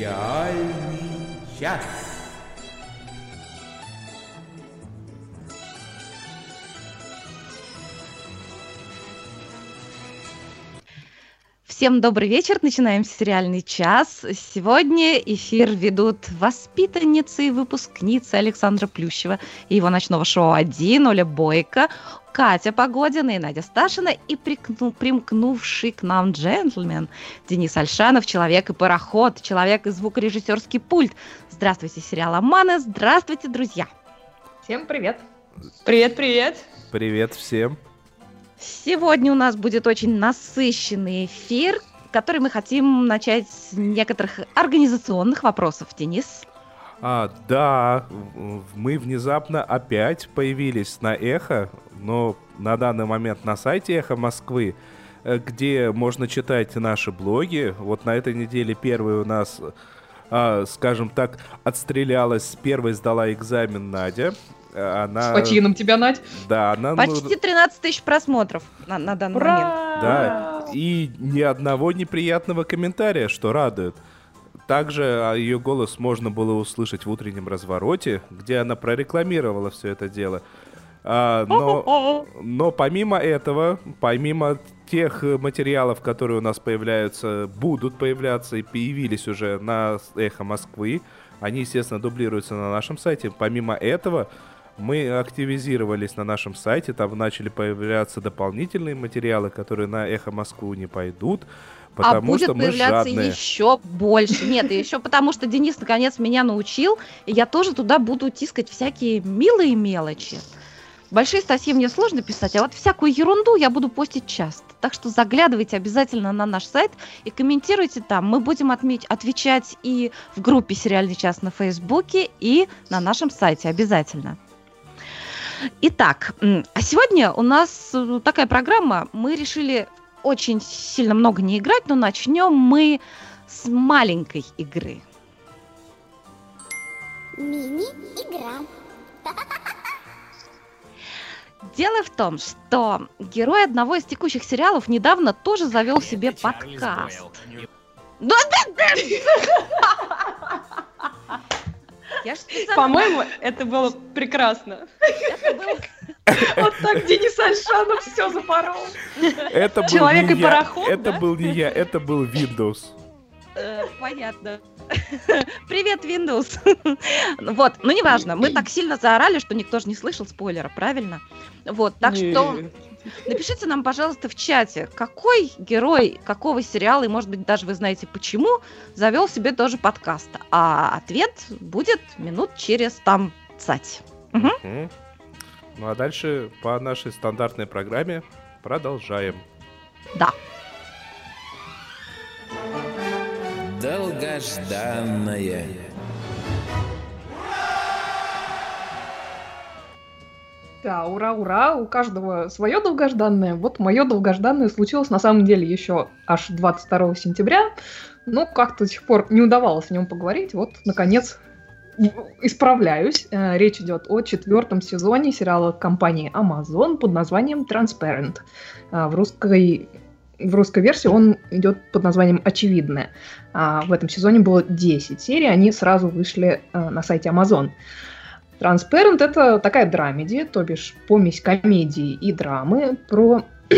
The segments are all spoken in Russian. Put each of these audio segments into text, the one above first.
Сериальный час. Всем добрый вечер. Начинаем сериальный час. Сегодня эфир ведут воспитанницы и выпускницы Александра Плющева и его ночного шоу «Один», Оля Бойко, Катя Погодина и Надя Сташина и прикну, примкнувший к нам джентльмен Денис Альшанов, человек и пароход, человек и звукорежиссерский пульт. Здравствуйте, сериал «Аманы». Здравствуйте, друзья. Всем привет. Привет, привет. Привет всем. Сегодня у нас будет очень насыщенный эфир, который мы хотим начать с некоторых организационных вопросов. Денис? А, да, мы внезапно опять появились на Эхо, но на данный момент на сайте Эхо Москвы, э, где можно читать наши блоги. Вот на этой неделе первый у нас, а, скажем так, отстрелялась, первой сдала экзамен Надя. Она... С почином тебя, Надь. Да, она... Почти 13 тысяч просмотров на, на данный Ура! момент. Да, и ни одного неприятного комментария, что радует. Также а, ее голос можно было услышать в утреннем развороте, где она прорекламировала все это дело. А, но, но помимо этого, помимо тех материалов, которые у нас появляются, будут появляться и появились уже на Эхо Москвы, они, естественно, дублируются на нашем сайте. Помимо этого, мы активизировались на нашем сайте, там начали появляться дополнительные материалы, которые на Эхо Москву не пойдут. Потому а будет что мы появляться жадные. еще больше. Нет, и еще потому что Денис наконец меня научил, и я тоже туда буду тискать всякие милые мелочи. Большие статьи мне сложно писать, а вот всякую ерунду я буду постить часто. Так что заглядывайте обязательно на наш сайт и комментируйте там. Мы будем отметь, отвечать и в группе «Сериальный час» на Фейсбуке, и на нашем сайте обязательно. Итак, а сегодня у нас э, такая программа. Мы решили очень сильно много не играть, но начнем мы с маленькой игры. Мини-игра. Дело в том, что герой одного из текущих сериалов недавно тоже завел себе подкаст. Да, да, да! Я специально- По-моему, это было прекрасно. это Вот так Денис Альшанов все запорол. Это был Человек не и я, пароход, Это да? был не я, это был Windows. Э, Понятно. Привет, Windows. Ну Вот, ну неважно, мы так сильно заорали, что никто же не слышал спойлера, правильно? Вот, так что напишите нам, пожалуйста, в чате, какой герой какого сериала, и, может быть, даже вы знаете почему, завел себе тоже подкаст. А ответ будет минут через там цать. Мгм. Мгм. Ну а дальше по нашей стандартной программе продолжаем. Да. Долгожданное. Да, ура, ура, у каждого свое долгожданное. Вот мое долгожданное случилось на самом деле еще аж 22 сентября. Но как-то до сих пор не удавалось о нем поговорить. Вот, наконец, исправляюсь. Э, Речь идет о четвертом сезоне сериала компании Amazon под названием Transparent. Э, В русской в русской версии он идет под названием «Очевидное». А в этом сезоне было 10 серий, они сразу вышли э, на сайте Amazon. Transparent — это такая драмеди, то бишь помесь комедии и драмы про,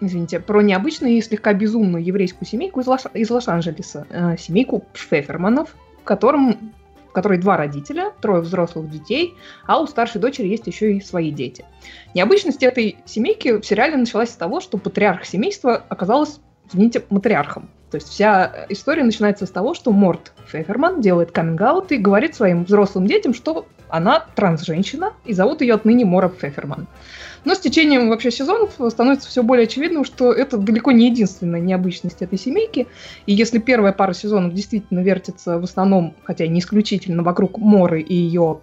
извините, про необычную и слегка безумную еврейскую семейку из, Лос- из Лос-Анджелеса, э, семейку Пфеферманов, в котором в которой два родителя, трое взрослых детей, а у старшей дочери есть еще и свои дети. Необычность этой семейки в сериале началась с того, что патриарх семейства оказалась, извините, матриархом. То есть вся история начинается с того, что Морт Феферман делает каминг и говорит своим взрослым детям, что она трансженщина, и зовут ее отныне Мора Феферман. Но с течением вообще сезонов становится все более очевидным, что это далеко не единственная необычность этой семейки. И если первая пара сезонов действительно вертится в основном, хотя не исключительно, вокруг Моры и ее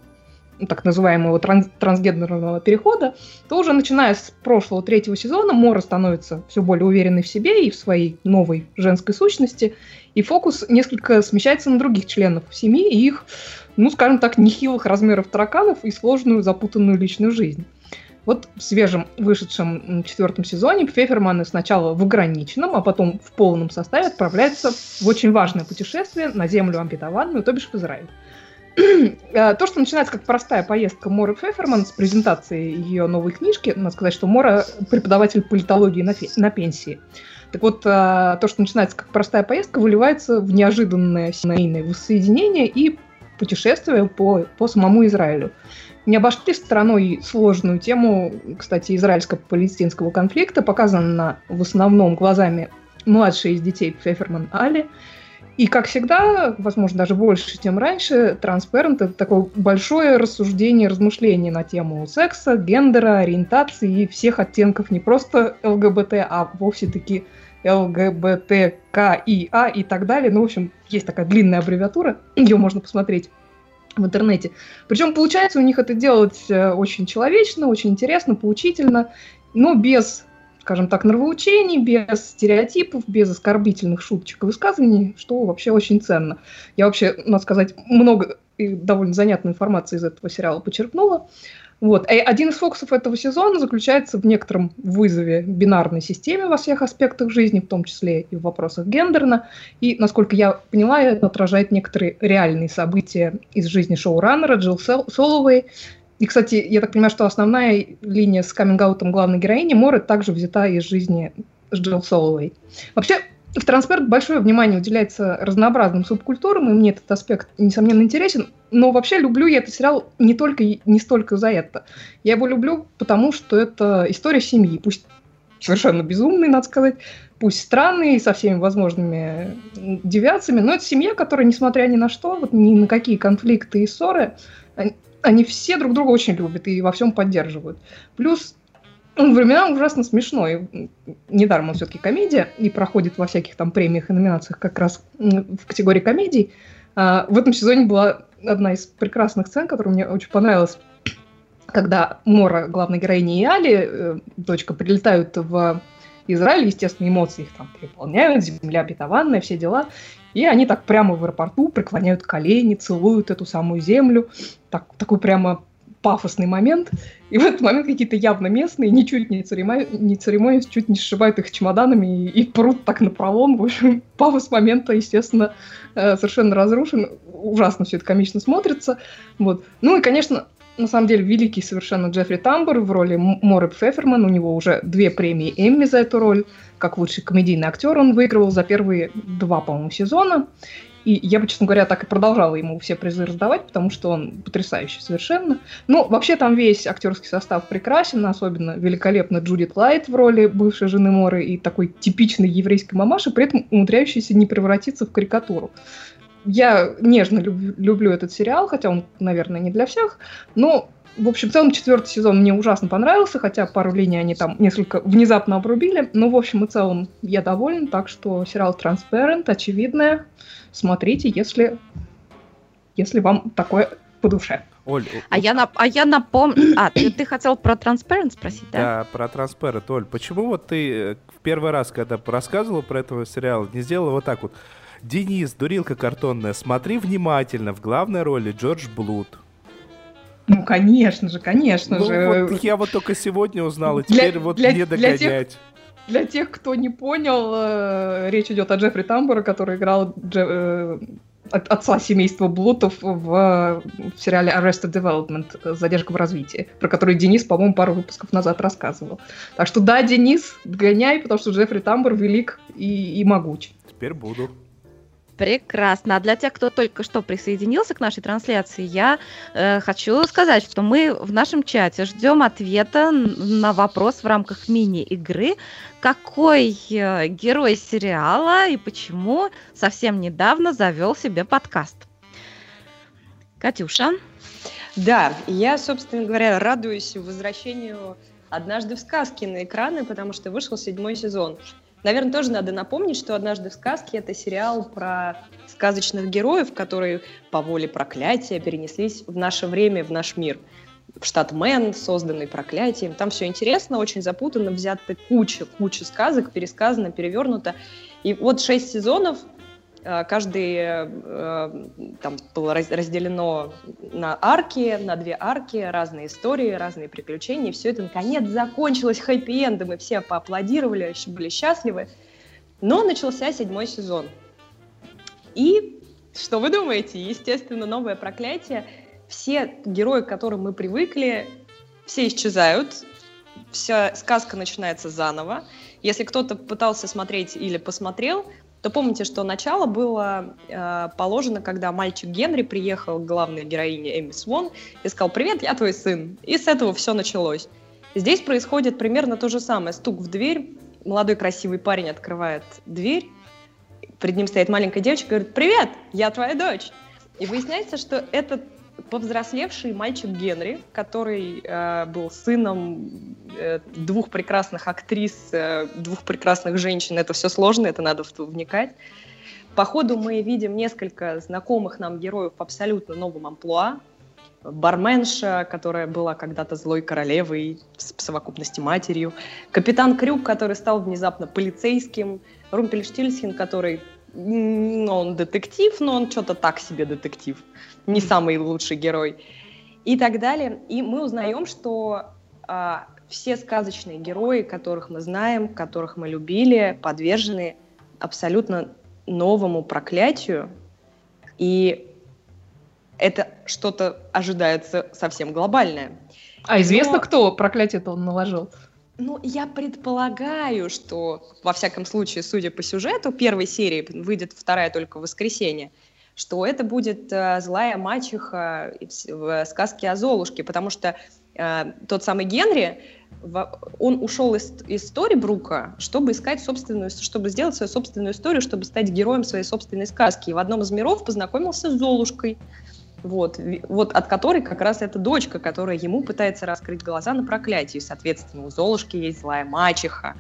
ну, так называемого транс- трансгендерного перехода, то уже начиная с прошлого третьего сезона Мора становится все более уверенной в себе и в своей новой женской сущности, и фокус несколько смещается на других членов семьи и их, ну, скажем так, нехилых размеров тараканов и сложную запутанную личную жизнь. Вот в свежем вышедшем четвертом сезоне Пфеферманы сначала в ограниченном, а потом в полном составе отправляются в очень важное путешествие на землю обетованную, то бишь в Израиль. Э, то, что начинается как простая поездка Моры Пфеферман с презентацией ее новой книжки, надо сказать, что Мора преподаватель политологии на, фе- на пенсии. Так вот, э, то, что начинается как простая поездка, выливается в неожиданное семейное воссоединение и путешествие по, по самому Израилю. Не обошли стороной сложную тему, кстати, израильско-палестинского конфликта, показана в основном глазами младшей из детей Пфеферман Али. И, как всегда, возможно, даже больше, чем раньше, Transparent — это такое большое рассуждение, размышление на тему секса, гендера, ориентации и всех оттенков не просто ЛГБТ, а вовсе-таки ЛГБТКИА и так далее. Ну, в общем, есть такая длинная аббревиатура, ее можно посмотреть в интернете. Причем получается у них это делать э, очень человечно, очень интересно, поучительно, но без, скажем так, нравоучений, без стереотипов, без оскорбительных шуточек и высказываний, что вообще очень ценно. Я вообще, надо сказать, много и довольно занятной информации из этого сериала почерпнула. Вот. И один из фокусов этого сезона заключается в некотором вызове бинарной системе во всех аспектах жизни, в том числе и в вопросах гендерна. И, насколько я поняла, это отражает некоторые реальные события из жизни шоураннера Джилл Соловей. И, кстати, я так понимаю, что основная линия с каминг главной героини Моры также взята из жизни Джилл Соловей. Вообще, в Трансперт большое внимание уделяется разнообразным субкультурам, и мне этот аспект, несомненно, интересен. Но вообще люблю я этот сериал не только не столько за это. Я его люблю, потому что это история семьи. Пусть совершенно безумный, надо сказать, пусть странный, со всеми возможными девиациями, но это семья, которая, несмотря ни на что, вот ни на какие конфликты и ссоры, они, они все друг друга очень любят и во всем поддерживают. Плюс он временами ужасно смешной. Недаром он все-таки комедия и проходит во всяких там премиях и номинациях как раз в категории комедий. А, в этом сезоне была одна из прекрасных сцен, которая мне очень понравилась, когда Мора, главной героиня и Али, э, дочка, прилетают в Израиль, естественно, эмоции их там переполняют, земля обетованная, все дела. И они так прямо в аэропорту преклоняют колени, целуют эту самую землю. Так, такой прямо пафосный момент, и в этот момент какие-то явно местные, ничуть не, церемония, не церемонясь, чуть не сшибают их чемоданами и, и прут так на пролом. В общем, пафос момента, естественно, э, совершенно разрушен. Ужасно все это комично смотрится. Вот. Ну и, конечно, на самом деле, великий совершенно Джеффри Тамбер в роли Моры Пфефферман. У него уже две премии Эмми за эту роль. Как лучший комедийный актер он выигрывал за первые два, по-моему, сезона. И я бы, честно говоря, так и продолжала ему все призы раздавать, потому что он потрясающий совершенно. Ну, вообще там весь актерский состав прекрасен, особенно великолепно Джудит Лайт в роли бывшей жены Моры и такой типичной еврейской мамаши, при этом умудряющейся не превратиться в карикатуру. Я нежно люб- люблю этот сериал, хотя он, наверное, не для всех, но в общем, в целом четвертый сезон мне ужасно понравился, хотя пару линий они там несколько внезапно обрубили. Но, в общем и целом, я доволен, так что сериал Transparent, очевидное. Смотрите, если, если вам такое по душе. Оль, А я, нап- а я напомню... А, ты, ты хотел про Transparent спросить, да? Да, про Transparent. Оль, почему вот ты э, в первый раз, когда рассказывал про этого сериала, не сделала вот так вот? Денис, дурилка картонная, смотри внимательно, в главной роли Джордж Блуд. Ну, конечно же, конечно Ну, же. вот я вот только сегодня узнал, и Для- теперь вот для- не для тех- догонять. Для тех, кто не понял, э, речь идет о Джеффри Тамбора, который играл Дже- э, от- отца семейства Блутов в, в сериале Arrested Development «Задержка в развитии», про который Денис, по-моему, пару выпусков назад рассказывал. Так что да, Денис, гоняй, потому что Джеффри Тамбор велик и, и могуч. Теперь буду. Прекрасно. А для тех, кто только что присоединился к нашей трансляции, я э, хочу сказать, что мы в нашем чате ждем ответа на вопрос в рамках мини-игры, какой э, герой сериала и почему совсем недавно завел себе подкаст. Катюша, Да, я, собственно говоря, радуюсь возвращению «Однажды в сказке» на экраны, потому что вышел седьмой сезон. Наверное, тоже надо напомнить, что «Однажды в сказке» — это сериал про сказочных героев, которые по воле проклятия перенеслись в наше время, в наш мир. В штат Мэн, созданный проклятием. Там все интересно, очень запутанно, взято куча, куча сказок, пересказано, перевернуто. И вот шесть сезонов, Каждый э, там было раз- разделено на арки, на две арки, разные истории, разные приключения. И все это наконец закончилось хэппи-эндом, и все поаплодировали, еще были счастливы. Но начался седьмой сезон. И что вы думаете? Естественно, новое проклятие. Все герои, к которым мы привыкли, все исчезают. Вся сказка начинается заново. Если кто-то пытался смотреть или посмотрел, то помните, что начало было э, положено, когда мальчик Генри приехал к главной героине Эми Свон и сказал «Привет, я твой сын». И с этого все началось. Здесь происходит примерно то же самое. Стук в дверь, молодой красивый парень открывает дверь, перед ним стоит маленькая девочка и говорит «Привет, я твоя дочь». И выясняется, что это повзрослевший мальчик Генри, который э, был сыном э, двух прекрасных актрис, э, двух прекрасных женщин. Это все сложно, это надо вникать. По ходу мы видим несколько знакомых нам героев в абсолютно новом амплуа. Барменша, которая была когда-то злой королевой с- совокупности матерью. Капитан Крюк, который стал внезапно полицейским. Румпельштильсхен, который м, он детектив, но он что-то так себе детектив. Не самый лучший герой. И так далее. И мы узнаем, что а, все сказочные герои, которых мы знаем, которых мы любили, подвержены абсолютно новому проклятию. И это что-то ожидается совсем глобальное. А известно, Но- кто проклятие-то он наложил? Ну, я предполагаю, что, во всяком случае, судя по сюжету первой серии, выйдет вторая только в воскресенье, что это будет э, злая мачеха в с- в сказке о Золушке, потому что э, тот самый Генри, он ушел из, из Сторибрука, чтобы искать собственную, чтобы сделать свою собственную историю, чтобы стать героем своей собственной сказки. И в одном из миров познакомился с Золушкой, вот, вот от которой как раз эта дочка, которая ему пытается раскрыть глаза на проклятие. Соответственно, у Золушки есть злая мачеха.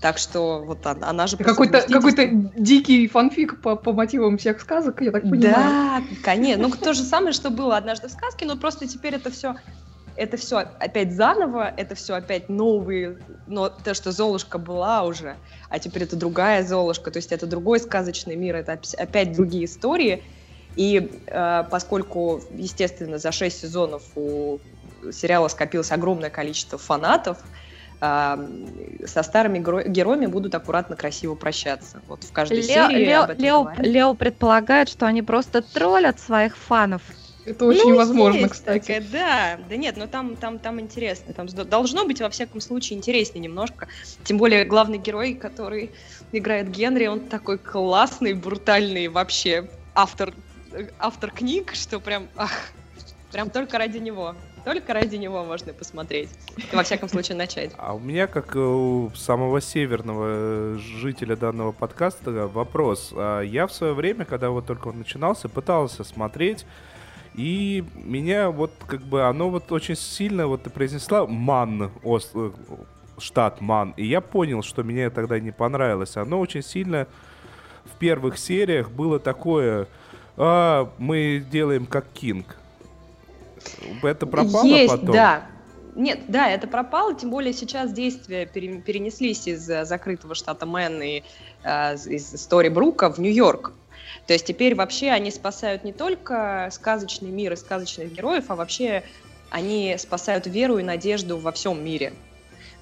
Так что вот она, она же... Какой-то совместительству- какой дикий фанфик по, по мотивам всех сказок, я так понимаю. Да, конечно. Ну, то же самое, что было однажды в сказке, но просто теперь это все это все опять заново, это все опять новые, но то, что Золушка была уже, а теперь это другая Золушка, то есть это другой сказочный мир, это опять другие истории. И э, поскольку, естественно, за шесть сезонов у сериала скопилось огромное количество фанатов, со старыми геро- героями будут аккуратно, красиво прощаться. Вот в каждой Лео, серии Лео- об этом Лео- говорят. Лео предполагает, что они просто троллят своих фанов. Это очень Ну, возможно, кстати. такое, да, да нет, но там, там, там интересно. Там должно быть, во всяком случае, интереснее немножко. Тем более главный герой, который играет Генри, он такой классный, брутальный вообще автор, э, автор книг, что прям, ах, прям только ради него. Только ради него можно посмотреть. Во всяком случае, начать. А у меня, как у самого северного э, жителя данного подкаста, вопрос. А Я в свое время, когда вот только он начинался, пытался смотреть, и меня вот как бы оно вот очень сильно, вот ты произнесла Ман, ос- э, штат Мэн, и я понял, что мне тогда не понравилось. Оно очень сильно в первых сериях было такое, «А, мы делаем как Кинг. Это пропало Есть, потом? да. Нет, да, это пропало, тем более сейчас действия пере- перенеслись из э, закрытого штата Мэн и э, из Сторибрука в Нью-Йорк. То есть теперь вообще они спасают не только сказочный мир и сказочных героев, а вообще они спасают веру и надежду во всем мире.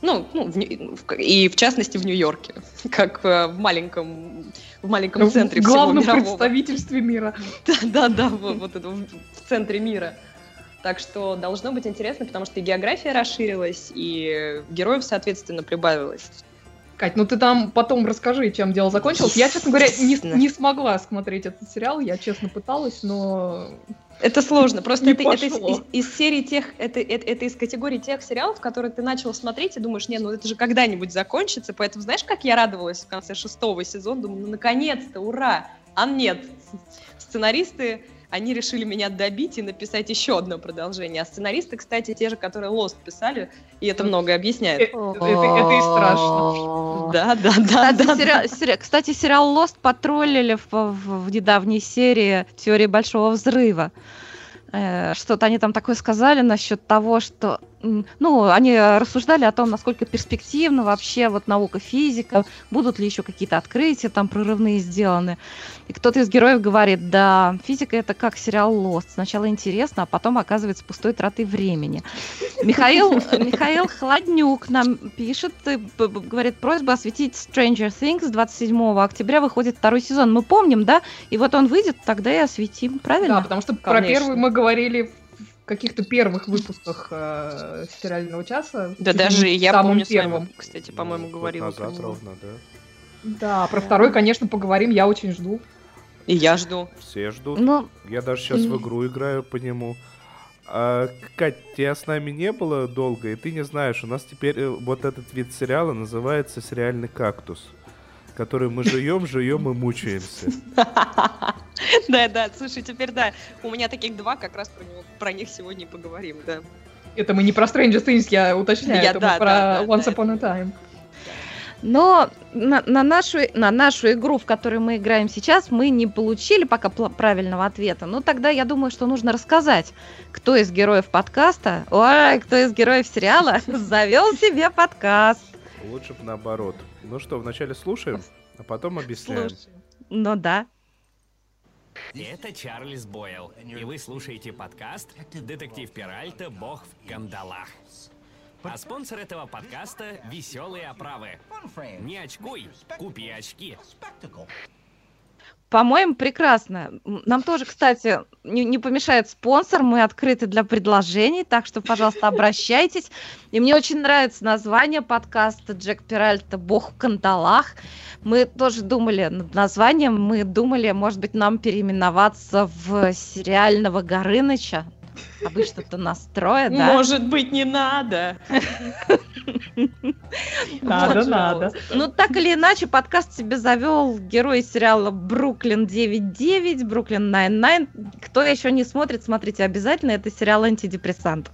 Ну, ну, в и в частности в Нью-Йорке, как э, в маленьком, в маленьком центре в всего главном мирового. представительстве мира. Да, да, да, вот, вот это в центре мира. Так что должно быть интересно, потому что и география расширилась, и героев, соответственно, прибавилось. Кать, ну ты там потом расскажи, чем дело закончилось. Я, честно говоря, не, не смогла смотреть этот сериал, я честно пыталась, но... Это сложно. Просто Не это, это из, из- из серии тех, это, это, это из категории тех сериалов, которые ты начал смотреть и думаешь, не, ну это же когда-нибудь закончится. Поэтому знаешь, как я радовалась в конце шестого сезона? Думаю, ну наконец-то, ура! А нет. Сценаристы, они решили меня добить и написать еще одно продолжение. А сценаристы, кстати, те же, которые Lost писали, и это многое Э, объясняет. Это, это и страшно. Да, да, да, Кстати, да. сериал, сери- кстати, сериал Lost потроллили в, в- в недавней серии «Теории большого взрыва». Э, Что-то они там такое сказали насчет того, что ну, они рассуждали о том, насколько перспективно вообще вот наука физика, будут ли еще какие-то открытия там прорывные сделаны. И кто-то из героев говорит, да, физика это как сериал Lost. Сначала интересно, а потом оказывается пустой тратой времени. Михаил, Михаил Хладнюк нам пишет, б- говорит, просьба осветить Stranger Things 27 октября выходит второй сезон. Мы помним, да? И вот он выйдет, тогда и осветим, правильно? Да, потому что про Конечно. первый мы говорили в каких-то первых выпусках э, сериального часа. Да даже я самым помню с вами, первым. кстати, по-моему, Ну, говорила. назад ровно, да. Да, про второй, конечно, поговорим, я очень жду. И я жду. Все ждут. Ну, Я даже сейчас в игру играю по нему. А, Кать, тебя с нами не было долго, и ты не знаешь, у нас теперь э, вот этот вид сериала называется сериальный кактус, который мы жуем, жуем и мучаемся. Да, да, слушай, теперь да, у меня таких два, как раз про, него- про них сегодня и поговорим, да. Это мы не про Stranger Things, я уточняю, Я- это да, мы про да, Once да, Upon a Time. Но на, на нашу, на нашу игру, в которой мы играем сейчас, мы не получили пока правильного ответа. Ну, тогда я думаю, что нужно рассказать, кто из героев подкаста, ой, кто из героев сериала завел себе подкаст. Лучше бы наоборот. Ну что, вначале слушаем, а потом объясняем. Слушай. Ну да. Это Чарльз Бойл, и вы слушаете подкаст «Детектив Пиральта. Бог в кандалах». А спонсор этого подкаста – «Веселые оправы». Не очкуй, купи очки. По-моему, прекрасно. Нам тоже, кстати, не, не помешает спонсор. Мы открыты для предложений, так что, пожалуйста, обращайтесь. И мне очень нравится название подкаста Джек Пиральта «Бог в кандалах». Мы тоже думали над названием. Мы думали, может быть, нам переименоваться в сериального Горыныча. Обычно-то настроя, да? Может быть, не надо. Надо, надо. Ну, так или иначе, подкаст себе завел герой сериала «Бруклин 9.9», «Бруклин 9.9». Кто еще не смотрит, смотрите обязательно. Это сериал антидепрессант.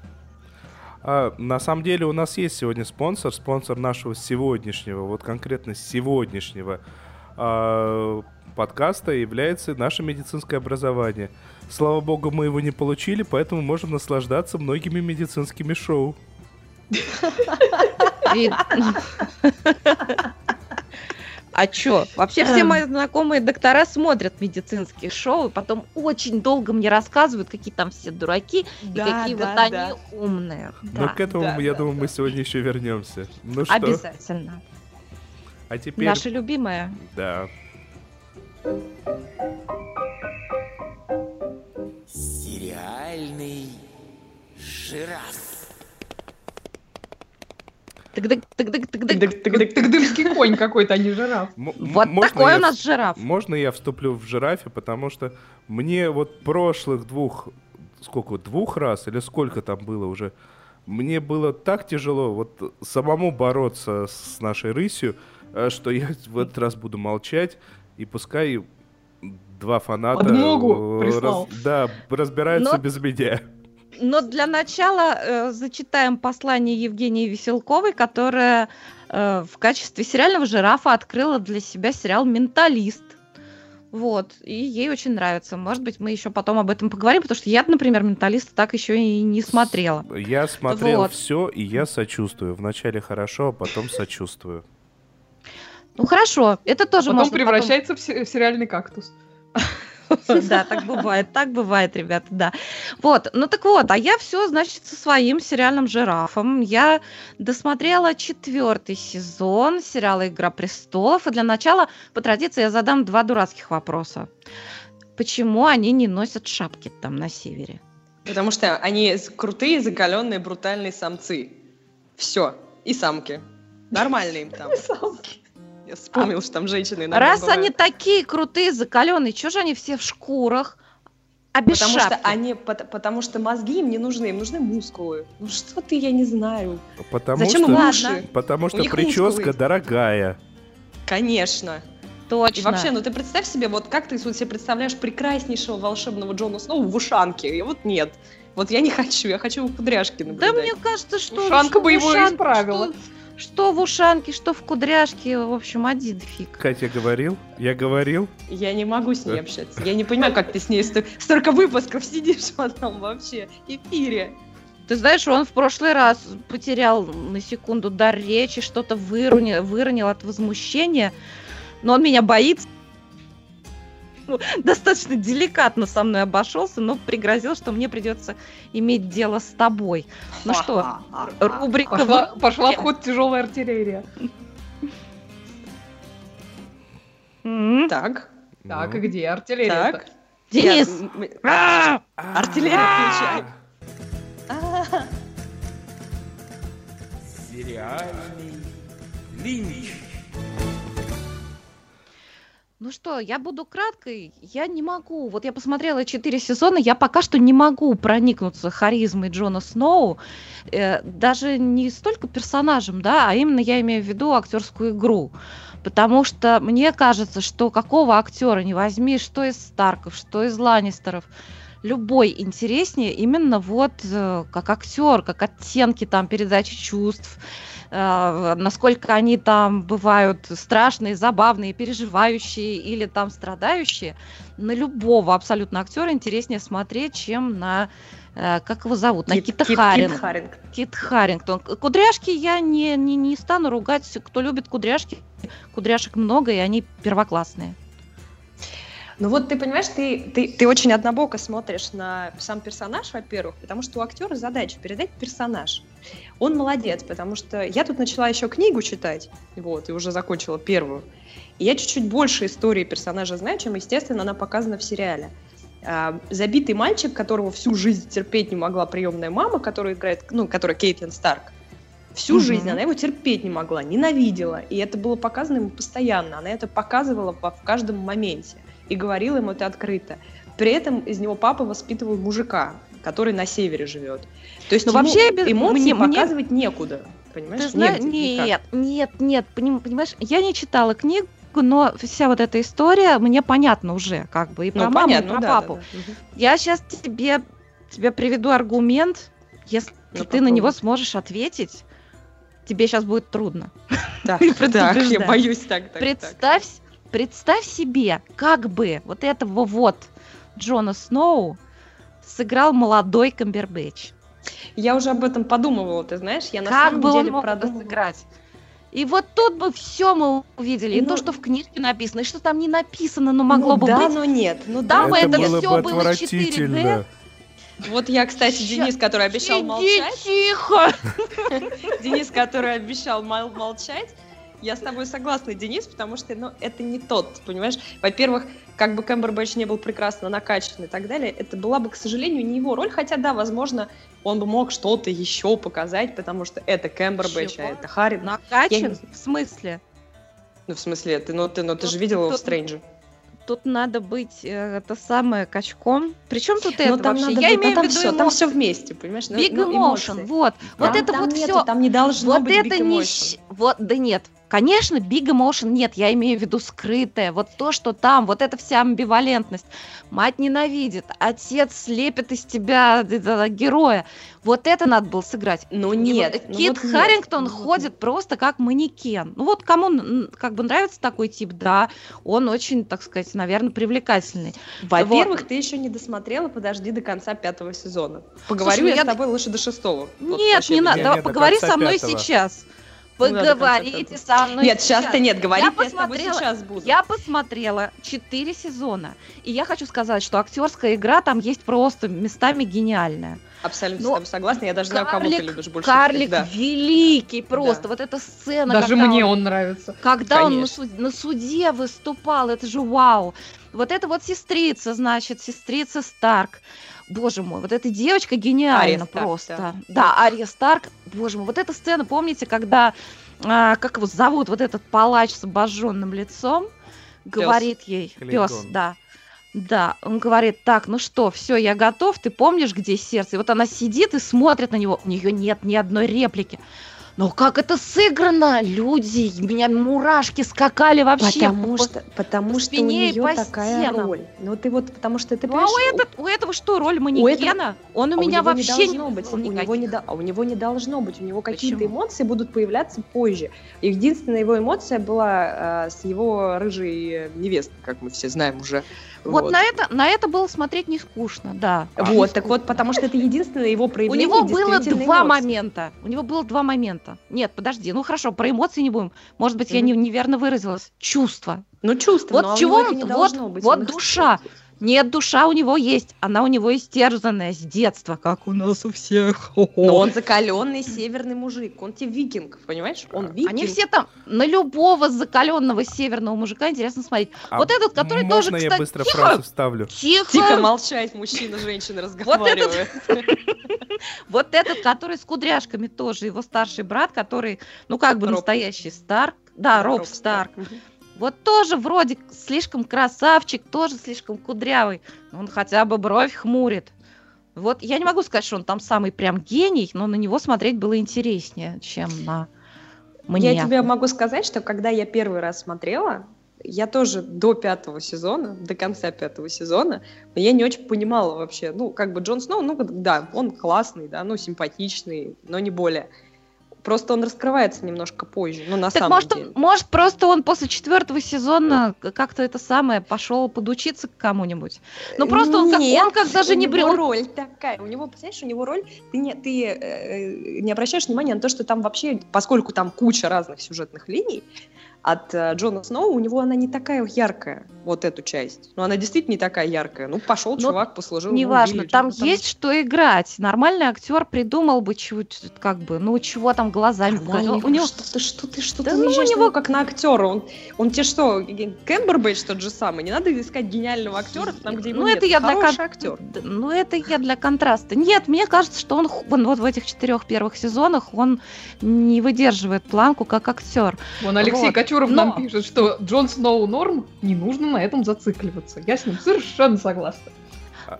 А, на самом деле у нас есть сегодня спонсор, спонсор нашего сегодняшнего, вот конкретно сегодняшнего а, подкаста является наше медицинское образование. Слава богу, мы его не получили, поэтому можем наслаждаться многими медицинскими шоу. А чё? Вообще все мои знакомые доктора смотрят медицинские шоу, и потом очень долго мне рассказывают, какие там все дураки, и какие вот они умные. Но Да, к этому, да, я да, думаю, да. мы сегодня еще вернемся. Ну что, Обязательно. а теперь... Наша любимая. Да. Сериальный жираф. Тыгдымский конь какой-то, а не жираф. Вот такой у нас жираф. Можно я вступлю в жирафе, потому что мне вот прошлых двух, сколько, двух раз или сколько там было уже, мне было так тяжело вот самому бороться с нашей рысью, что я в этот раз буду молчать, и пускай два фаната... Подмогу э, прислал. да, разбираются Но- без меня. Но для начала э, зачитаем послание Евгении Веселковой, которая э, в качестве сериального жирафа открыла для себя сериал «Менталист». Вот, и ей очень нравится. Может быть, мы еще потом об этом поговорим, потому что я, например, «Менталиста» так еще и не смотрела. Я смотрел Вот. все, и я сочувствую. Вначале хорошо, а потом сочувствую. Ну хорошо, это тоже Потом можно потом- превращается в се- в сериальный кактус. Да, так бывает, так бывает, ребята, да. Вот, ну так вот, а я все, значит, со своим сериальным жирафом. Я досмотрела четвертый сезон сериала «Игра престолов». И для начала, по традиции, я задам два дурацких вопроса. Почему они не носят шапки там на севере? Потому что они крутые, закаленные, брутальные самцы. Все. И самки. Нормально им там. Я вспомнил, что там женщины иногда Раз бывают. они такие крутые, закаленные, чего же они все в шкурах? А без Потому шапки? что они, пот- потому что мозги им не нужны, им нужны мускулы. Ну что ты, я не знаю. Потому Зачем что... им уши? Потому что прическа мускулы. дорогая. Конечно. Точно. И вообще, ну ты представь себе, вот как ты вот себе представляешь прекраснейшего волшебного Джона Сноу в ушанке? И вот нет. Вот я не хочу, я хочу кудряшки Да наблюдать. мне кажется, что... Ушанка бы его исправила. Что, что в ушанке, что в кудряшке, в общем, один фиг. Катя говорил? Я говорил? Я не могу с ней общаться. Я не понимаю, как ты с ней сто- столько выпусков сидишь потом вообще в эфире. Ты знаешь, он в прошлый раз потерял на секунду дар речи, что-то выронил, выронил от возмущения, но он меня боится. Ну, достаточно деликатно со мной обошелся, но пригрозил, что мне придется иметь дело с тобой. Ну что, рубрика... Пошла, пошла в ход тяжелая артиллерия. Так, Так, Ну. и где артиллерия? так. Денис! Я- м- А! Артиллерию включай. А, Сериальный линч. Ну что, я буду краткой. Я не могу. Вот я посмотрела четыре сезона, я пока что не могу проникнуться харизмой Джона Сноу. Э, даже не столько персонажем, да, а именно я имею в виду актерскую игру. Потому что мне кажется, что какого актера не возьми, что из Старков, что из Ланнистеров, любой интереснее именно вот э, как актер, как оттенки там передачи чувств, э, насколько они там бывают страшные, забавные, переживающие или там страдающие. На любого абсолютно актера интереснее смотреть, чем на э, как его зовут, на Кит- Кита Кит- Кит Харинг-. Кит Харрингтон. Кудряшки я не, не, не стану ругать. Кто любит кудряшки, кудряшек много, и они первоклассные. Ну вот ты понимаешь, ты, ты, ты очень однобоко смотришь на сам персонаж, во-первых, потому что у актера задача передать персонаж. Он молодец, потому что я тут начала еще книгу читать, вот, и уже закончила первую. И я чуть-чуть больше истории персонажа знаю, чем, естественно, она показана в сериале. А, забитый мальчик, которого всю жизнь терпеть не могла приемная мама, которая играет, ну, которая Кейтлин Старк. Всю Мгм. жизнь она его терпеть не могла, ненавидела. И это было показано ему постоянно. Она это показывала в каждом моменте и говорила ему это открыто. При этом из него папа воспитывал мужика, который на севере живет. То есть Ну, ему вообще, эмоции мне- мне- показывать некуда. Понимаешь? Ты знаешь, Негде, нет, нет, нет, поним- понимаешь, я не читала книгу, но вся вот эта история мне понятна уже, как бы, и про Ну, маму, понятно, и про ну да, папу. да, да. Я сейчас тебе, тебе приведу аргумент, если Ну, ты на попробуй. него сможешь ответить, тебе сейчас будет трудно. Так, И так, я боюсь так, так, так. Представь, себе, как бы вот этого вот Джона Сноу сыграл молодой Камбербэтч. Я уже об этом подумывала, ты знаешь, я на как самом бы он деле мог это продумывала. сыграть? И вот тут бы все мы увидели. И Ну, то, что в книжке написано, и что там не написано, но могло ну, бы да, быть. но нет. Ну Там да, это но нет. было всё бы было 4D. отвратительно. Вот я, кстати, Денис, который обещал молчать, тихо! Денис, который обещал мол- молчать, я с тобой согласна, Денис, потому что, ну, это не тот, понимаешь? Во-первых, как бы Кэмбербэтч не был прекрасно накачан и так далее, это была бы, к сожалению, не его роль, хотя, да, возможно, он бы мог что-то еще показать, потому что это Кэмбербэтч, а это Харри. Я Накачан? не- В смысле? Ну, в смысле, ты, ну, ты, ну, ты Тут- же видел его в тут- Стрэнджи. Тут надо быть э, это самое качком. Причем тут Ну, это там вообще? надо Я быть- имею ну, там в виду все, там все вместе, понимаешь? Ну, Big ну, emotion, эмоции. вот. Вот Там- это вот нету, все. Там не должно Вот быть это big не... emotion. Вот, да нет. Конечно, big emotion нет, я имею в виду скрытое. Вот то, что там, вот эта вся амбивалентность. Мать ненавидит, отец слепит из тебя д- д- героя. Вот это надо было сыграть. Ну И нет. вот ну Кит вот нет, Харрингтон ну вот ходит просто как манекен. Ну вот кому как бы нравится такой тип, да, он очень, так сказать, наверное, привлекательный. Во-первых, ты еще не досмотрела, подожди до конца пятого сезона. Поговорю ну я я- с тобой лучше до шестого. Вот Нет, вообще не до надо, давай поговори со мной пятого. сейчас. Ну конца Поговорите пятого. со мной Нет, сейчас-то нет, говорить я, с тобой посмотрела- сейчас буду. Я посмотрела 4 сезона, и я хочу сказать, что актерская игра там есть просто местами гениальная. Абсолютно Ну, с тобой согласна, я даже знаю, кого ты Карлик- любишь больше. Карлик да. великий просто. Да. Вот эта сцена, Даже мне он, он нравится. когда он на, Конечно. суд- на суде выступал, это же вау. Вот это вот сестрица, значит, сестрица Старк. Боже мой, вот эта девочка гениальна Ария Старк, просто. да. Да, Ария Старк. Боже мой, вот эта сцена, помните, когда, а, как его зовут, вот этот палач с обожженным лицом, говорит ей, пес, да, да, он говорит, так, ну что, все, я готов, ты помнишь, где сердце? И вот она сидит и смотрит на него, у нее нет ни одной реплики. Но как это сыграно? Люди, у меня мурашки скакали вообще. Потому по- что, потому по что у нее по такая стенам. роль. Ну ты вот, потому что ты Ну, а у, этот- у этого что, роль этого- манекена? Он у а меня не вообще должно быть. вызвал У него, не, а у него не должно быть. У него какие-то эмоции будут появляться позже. И единственная его эмоция была э, с его рыжей э, невестой, как мы все знаем уже. Вот, на это на это было смотреть не скучно, да. Вот, так вот, потому что это единственное его У проявление него было два эмоции. момента. У него было два момента. Нет, подожди, ну хорошо, про эмоции не будем. Может быть, я Мгм. не, неверно выразилась. Чувства. Ну, чувство, Вот но у чего он- вот- вот душа. Нет, душа у него есть. Она у него истерзанная с детства, как у нас у всех. Но он закаленный северный мужик, он тебе викинг, понимаешь? Он викинг. Они все там на любого закаленного северного мужика интересно смотреть. А вот этот, который тоже, можно я кстати, быстро тихо, фразу вставлю? тихо, Тихо молчать, мужчина, женщина разговаривают. Вот этот, который с кудряшками тоже, его старший брат, который, ну как бы настоящий Старк. Да, Роб Старк. Вот тоже вроде слишком красавчик, тоже слишком кудрявый. но Он хотя бы бровь хмурит. Вот я не могу сказать, что он там самый прям гений, но на него смотреть было интереснее, чем на мне. Я тебе могу сказать, что когда я первый раз смотрела, я тоже до пятого сезона, до конца пятого сезона, я не очень понимала вообще, ну, как бы Джон Сноу, ну, да, он классный, да, ну, симпатичный, но не более. Просто он раскрывается немножко позже, ну, на Так самом может, деле. может, просто он после четвертого сезона как-то это самое пошел подучиться к кому-нибудь. Ну просто он как, он как даже у не него брел. роль такая. У него, представляешь, у него роль, ты не, ты, э, не обращаешь внимания на то, что там вообще, поскольку там куча разных сюжетных линий, от э, Джона Сноу у него она не такая яркая, вот эту часть. Ну, она действительно не такая яркая. Ну, пошел Ну, чувак, послужил. ну, Неважно, убили, там там- есть что играть. Нормальный актер придумал бы чуть, как бы, ну чего там глазами. Нормальный, у него что ты, что ты, что Да ну, у него- него как на актера? Он, он тебе что, Кэмбербэтч тот же самый? Не надо искать гениального актера там, где его Ну, нет. это я для кон- актер. Ну, это я для контраста. Нет, мне кажется, что он, он вот в этих четырех первых сезонах он не выдерживает планку как актер. Вон Алексей Вот. Кочуров Но- нам пишет, что Джон Сноу норм, не нужно на этом зацикливаться. Я с ним совершенно согласна.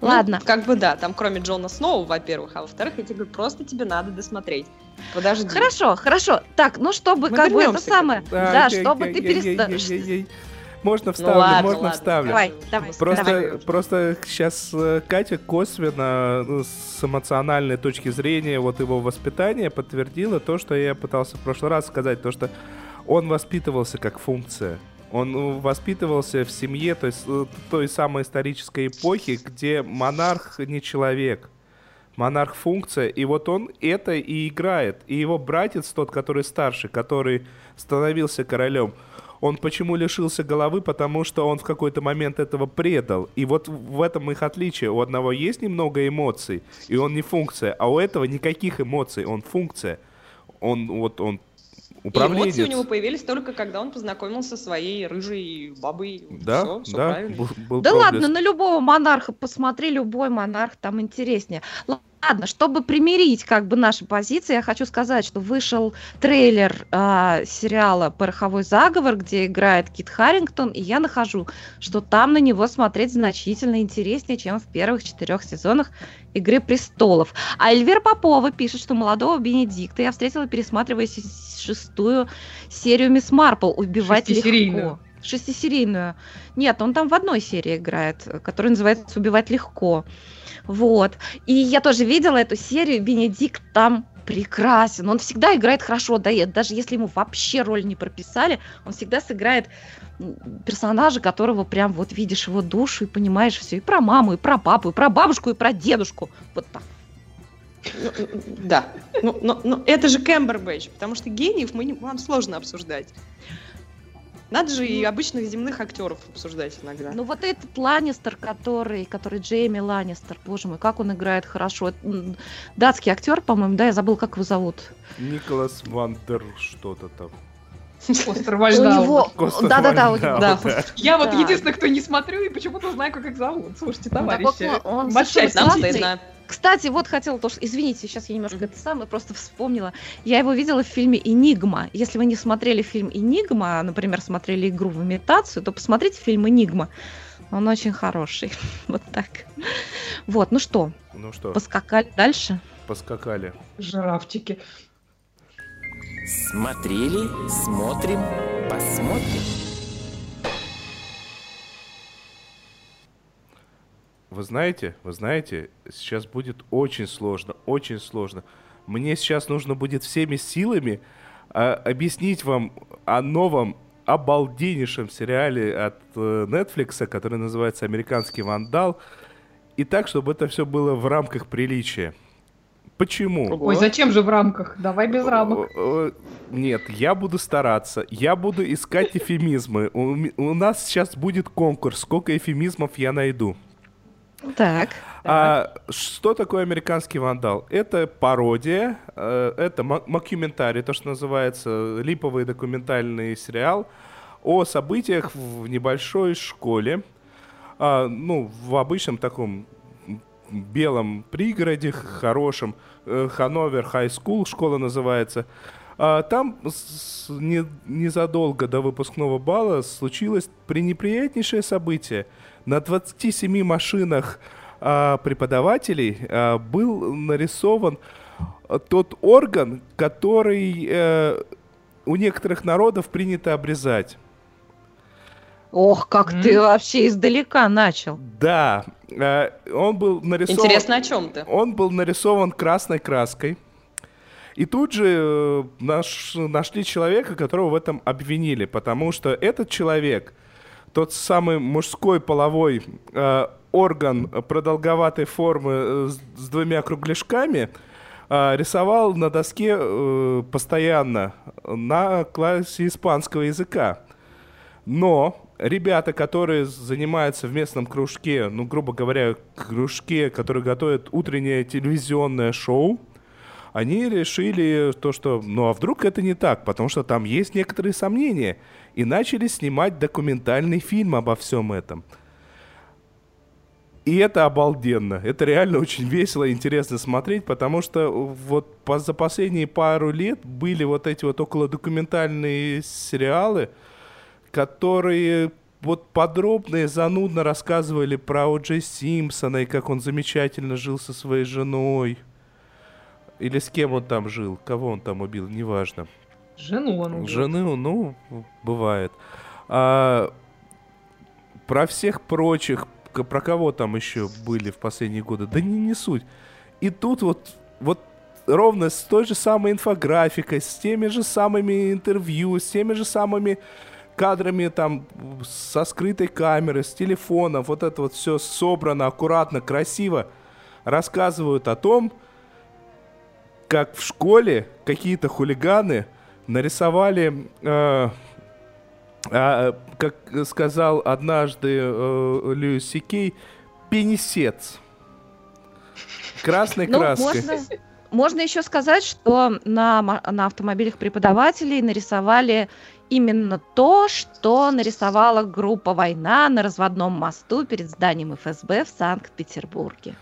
Ну, Ладно. как бы да, там кроме Джона Сноу, во-первых, а во-вторых, я тебе говорю, просто тебе надо досмотреть. Подожди. Хорошо, хорошо. Так, ну чтобы Мы как бы это самое, этому. да, Ай, чтобы ай, ты перестал. Можно Ну вставлю, ладно, можно ладно. вставлю. Давай, давай. Просто, Давай. просто сейчас Катя косвенно ну, с эмоциональной точки зрения вот его воспитания подтвердила то, что я пытался в прошлый раз сказать, то, что он воспитывался как функция. Он ну, воспитывался в семье то есть, э, той самой исторической эпохи, где монарх не человек. Монарх функция, и вот он это и играет. И его братец, тот, который старше, который становился королем, он почему лишился головы? Потому что он в какой-то момент этого предал. И вот в этом их отличие. У одного есть немного эмоций, и он не функция, а у этого никаких эмоций, он функция. Он вот он И управленец. эмоции у него появились только когда он познакомился со своей рыжей бабой. Да, Всё, всё да, правильно. был, был Да проблеск. ладно, на любого монарха посмотри, любой монарх там интереснее. Ладно, чтобы примирить как бы наши позиции, я хочу сказать, что вышел трейлер а, сериала «Пороховой заговор», где играет Кит Харрингтон, и я нахожу, что там на него смотреть значительно интереснее, чем в первых четырех сезонах «Игры престолов». А Эльвира Попова пишет, что молодого Бенедикта я встретила, пересматривая шестую серию «Мисс Марпл» «Убивать легко». Шестисерийную. Нет, он там в одной серии играет, которая называется «Убивать легко». Вот. И я тоже видела эту серию, Бенедикт там прекрасен. Он всегда играет хорошо, да, и даже если ему вообще роль не прописали, он всегда сыграет персонажа, которого прям вот видишь его душу и понимаешь все и про маму, и про папу, и про бабушку, и про дедушку. Вот так. Ну, Да. Ну, но- но это же Кэмбербэтч, потому что гениев мы не, нам сложно обсуждать. Надо же и обычных земных актеров обсуждать иногда. Ну вот этот Ланнистер, который, который Джейми Ланнистер, боже мой, как он играет хорошо. Датский актер, по-моему, да, я забыл, как его зовут. Николас Валдер что-то там. У него, да-да-да, Да. Я вот Да. единственное, кто не смотрю и почему-то знаю, как их зовут. Слушайте, Ну, товарищи. он совершенно Кстати, вот хотела тоже, извините, сейчас я немножко это самое просто вспомнила. Я его видела в фильме «Энигма». Если вы не смотрели фильм «Энигма», а, например, смотрели «Игру в имитацию», то посмотрите фильм «Энигма». Он очень хороший. Вот так. Вот, ну что, Ну что, поскакали дальше. поскакали. Жирафчики. Смотрели, смотрим, посмотрим. Вы знаете, вы знаете, сейчас будет очень сложно, очень сложно. Мне сейчас нужно будет всеми силами а, объяснить вам о новом обалденнейшем сериале от э, Netflix, который называется «Американский вандал», и так, чтобы это все было в рамках приличия. Почему? Ой, зачем же в рамках? Давай без рамок. Э, э, Нет, я буду стараться. Я буду искать эфемизмы. У, у нас сейчас будет конкурс. Сколько эфемизмов я найду. Так. А что такое американский вандал? Это пародия, э, это мокюментарий, то, что называется липовый документальный сериал о событиях в небольшой школе, а, ну, в обычном таком белом пригороде, хорошем, Hanover High School школа называется. А, Там с- не- незадолго до выпускного бала случилось пренеприятнейшее событие. На 27 машинах а, преподавателей а, был нарисован тот орган, который э, у некоторых народов принято обрезать. Ох, как М. ты вообще издалека начал. Да, э, он был нарисован. Интересно, о чем ты? Он был нарисован красной краской. И тут же э, наш, нашли человека, которого в этом обвинили, потому что этот человек, тот самый мужской половой э, орган продолговатой формы э, с, с двумя кругляшками, э, рисовал на доске э, постоянно на классе испанского языка. Но ребята, которые занимаются в местном кружке, ну, грубо говоря, кружке, который готовит утреннее телевизионное шоу, они решили то, что, ну, а вдруг это не так, потому что там есть некоторые сомнения, и начали снимать документальный фильм обо всем этом. И это обалденно. Это реально очень весело и интересно смотреть, потому что вот по- за последние пару лет были вот эти вот около документальные сериалы, которые вот подробно и занудно рассказывали про О. Симпсона и как он замечательно жил со своей женой. Или с кем он там жил, кого он там убил, неважно. Жену он убил. Жены, ну, бывает. А, про всех прочих, про кого там еще были в последние годы, да не, не суть. И тут вот, вот ровно с той же самой инфографикой, с теми же самыми интервью, с теми же самыми кадрами там со скрытой камеры, с телефона, вот это вот все собрано аккуратно, красиво, рассказывают о том, как в школе какие-то хулиганы нарисовали, э, а, как сказал однажды э, Льюис Сикей, пенисец. Красной Ну, краской. можно, можно еще сказать, что на, на автомобилях преподавателей нарисовали именно то, что нарисовала группа «Война» на разводном мосту перед зданием ФСБ в Санкт-Петербурге.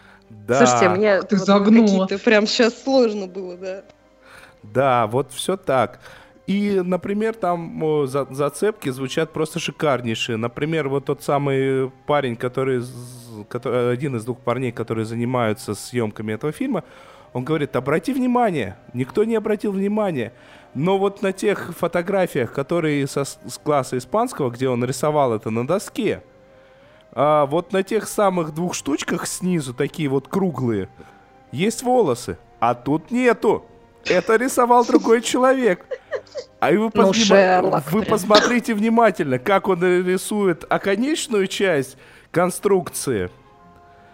Да, Слушайте, мне Ты вот загнула. какие-то прям сейчас сложно было, да. да, вот все так. И, например, там за- зацепки звучат просто шикарнейшие. Например, вот тот самый парень, который, который- один из двух парней, которые занимаются съемками этого фильма, он говорит, обрати внимание, никто не обратил внимания. Но вот на тех фотографиях, которые со, с класса испанского, где он рисовал это на доске, а вот на тех самых двух штучках снизу, такие вот круглые, есть волосы, а тут нету. Это рисовал другой человек. А вы, Ну, познима- Шерлок вы прям. посмотрите внимательно, как он рисует оконечную часть конструкции.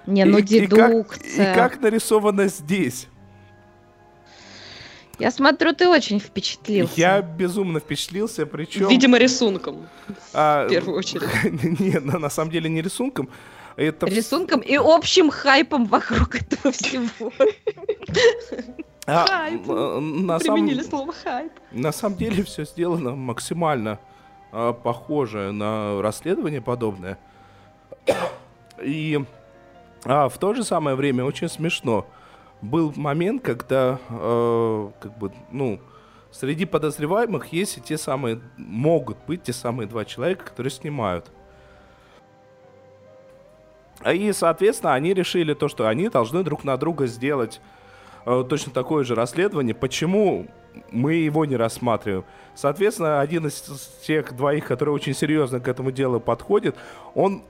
Не, ну и, и как, дедукция. и как нарисовано здесь. Я смотрю, ты очень впечатлился. Я безумно впечатлился, причем... Видимо, рисунком, а, в первую очередь. Нет, на, на самом деле не рисунком. Это Рисунком и общим хайпом вокруг этого всего. а, хайп. самом- Применили слово хайп. На самом деле все сделано максимально а, похоже на расследование подобное. И а, в то же самое время очень смешно. Был момент, когда э, как бы, ну, среди подозреваемых есть и те самые, могут быть те самые два человека, которые снимают. И, соответственно, они решили то, что они должны друг на друга сделать э, точно такое же расследование. Почему мы его не рассматриваем. Соответственно, один из тех двоих, который очень серьезно к этому делу подходит, он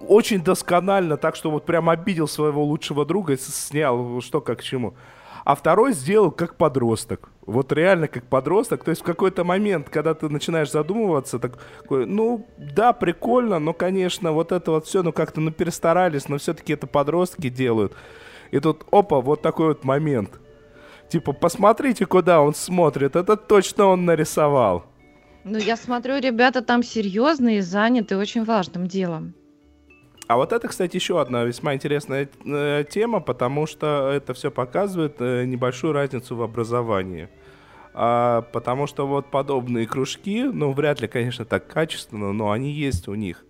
очень досконально, так что вот прям обидел своего лучшего друга и снял что как к чему. А второй сделал как подросток. Вот реально как подросток. То есть в какой-то момент, когда ты начинаешь задумываться, такой, ну да, прикольно, но, конечно, вот это вот все, ну как-то ну перестарались, но все-таки это подростки делают. И тут, опа, вот такой вот момент. Типа, посмотрите, куда он смотрит. Это точно он нарисовал. Ну, я смотрю, ребята там серьезные, заняты очень важным делом. А вот это, кстати, еще одна весьма интересная э, тема, потому что это все показывает э, небольшую разницу в образовании. А, потому что вот подобные кружки, ну, вряд ли, конечно, так качественно, но они есть у них.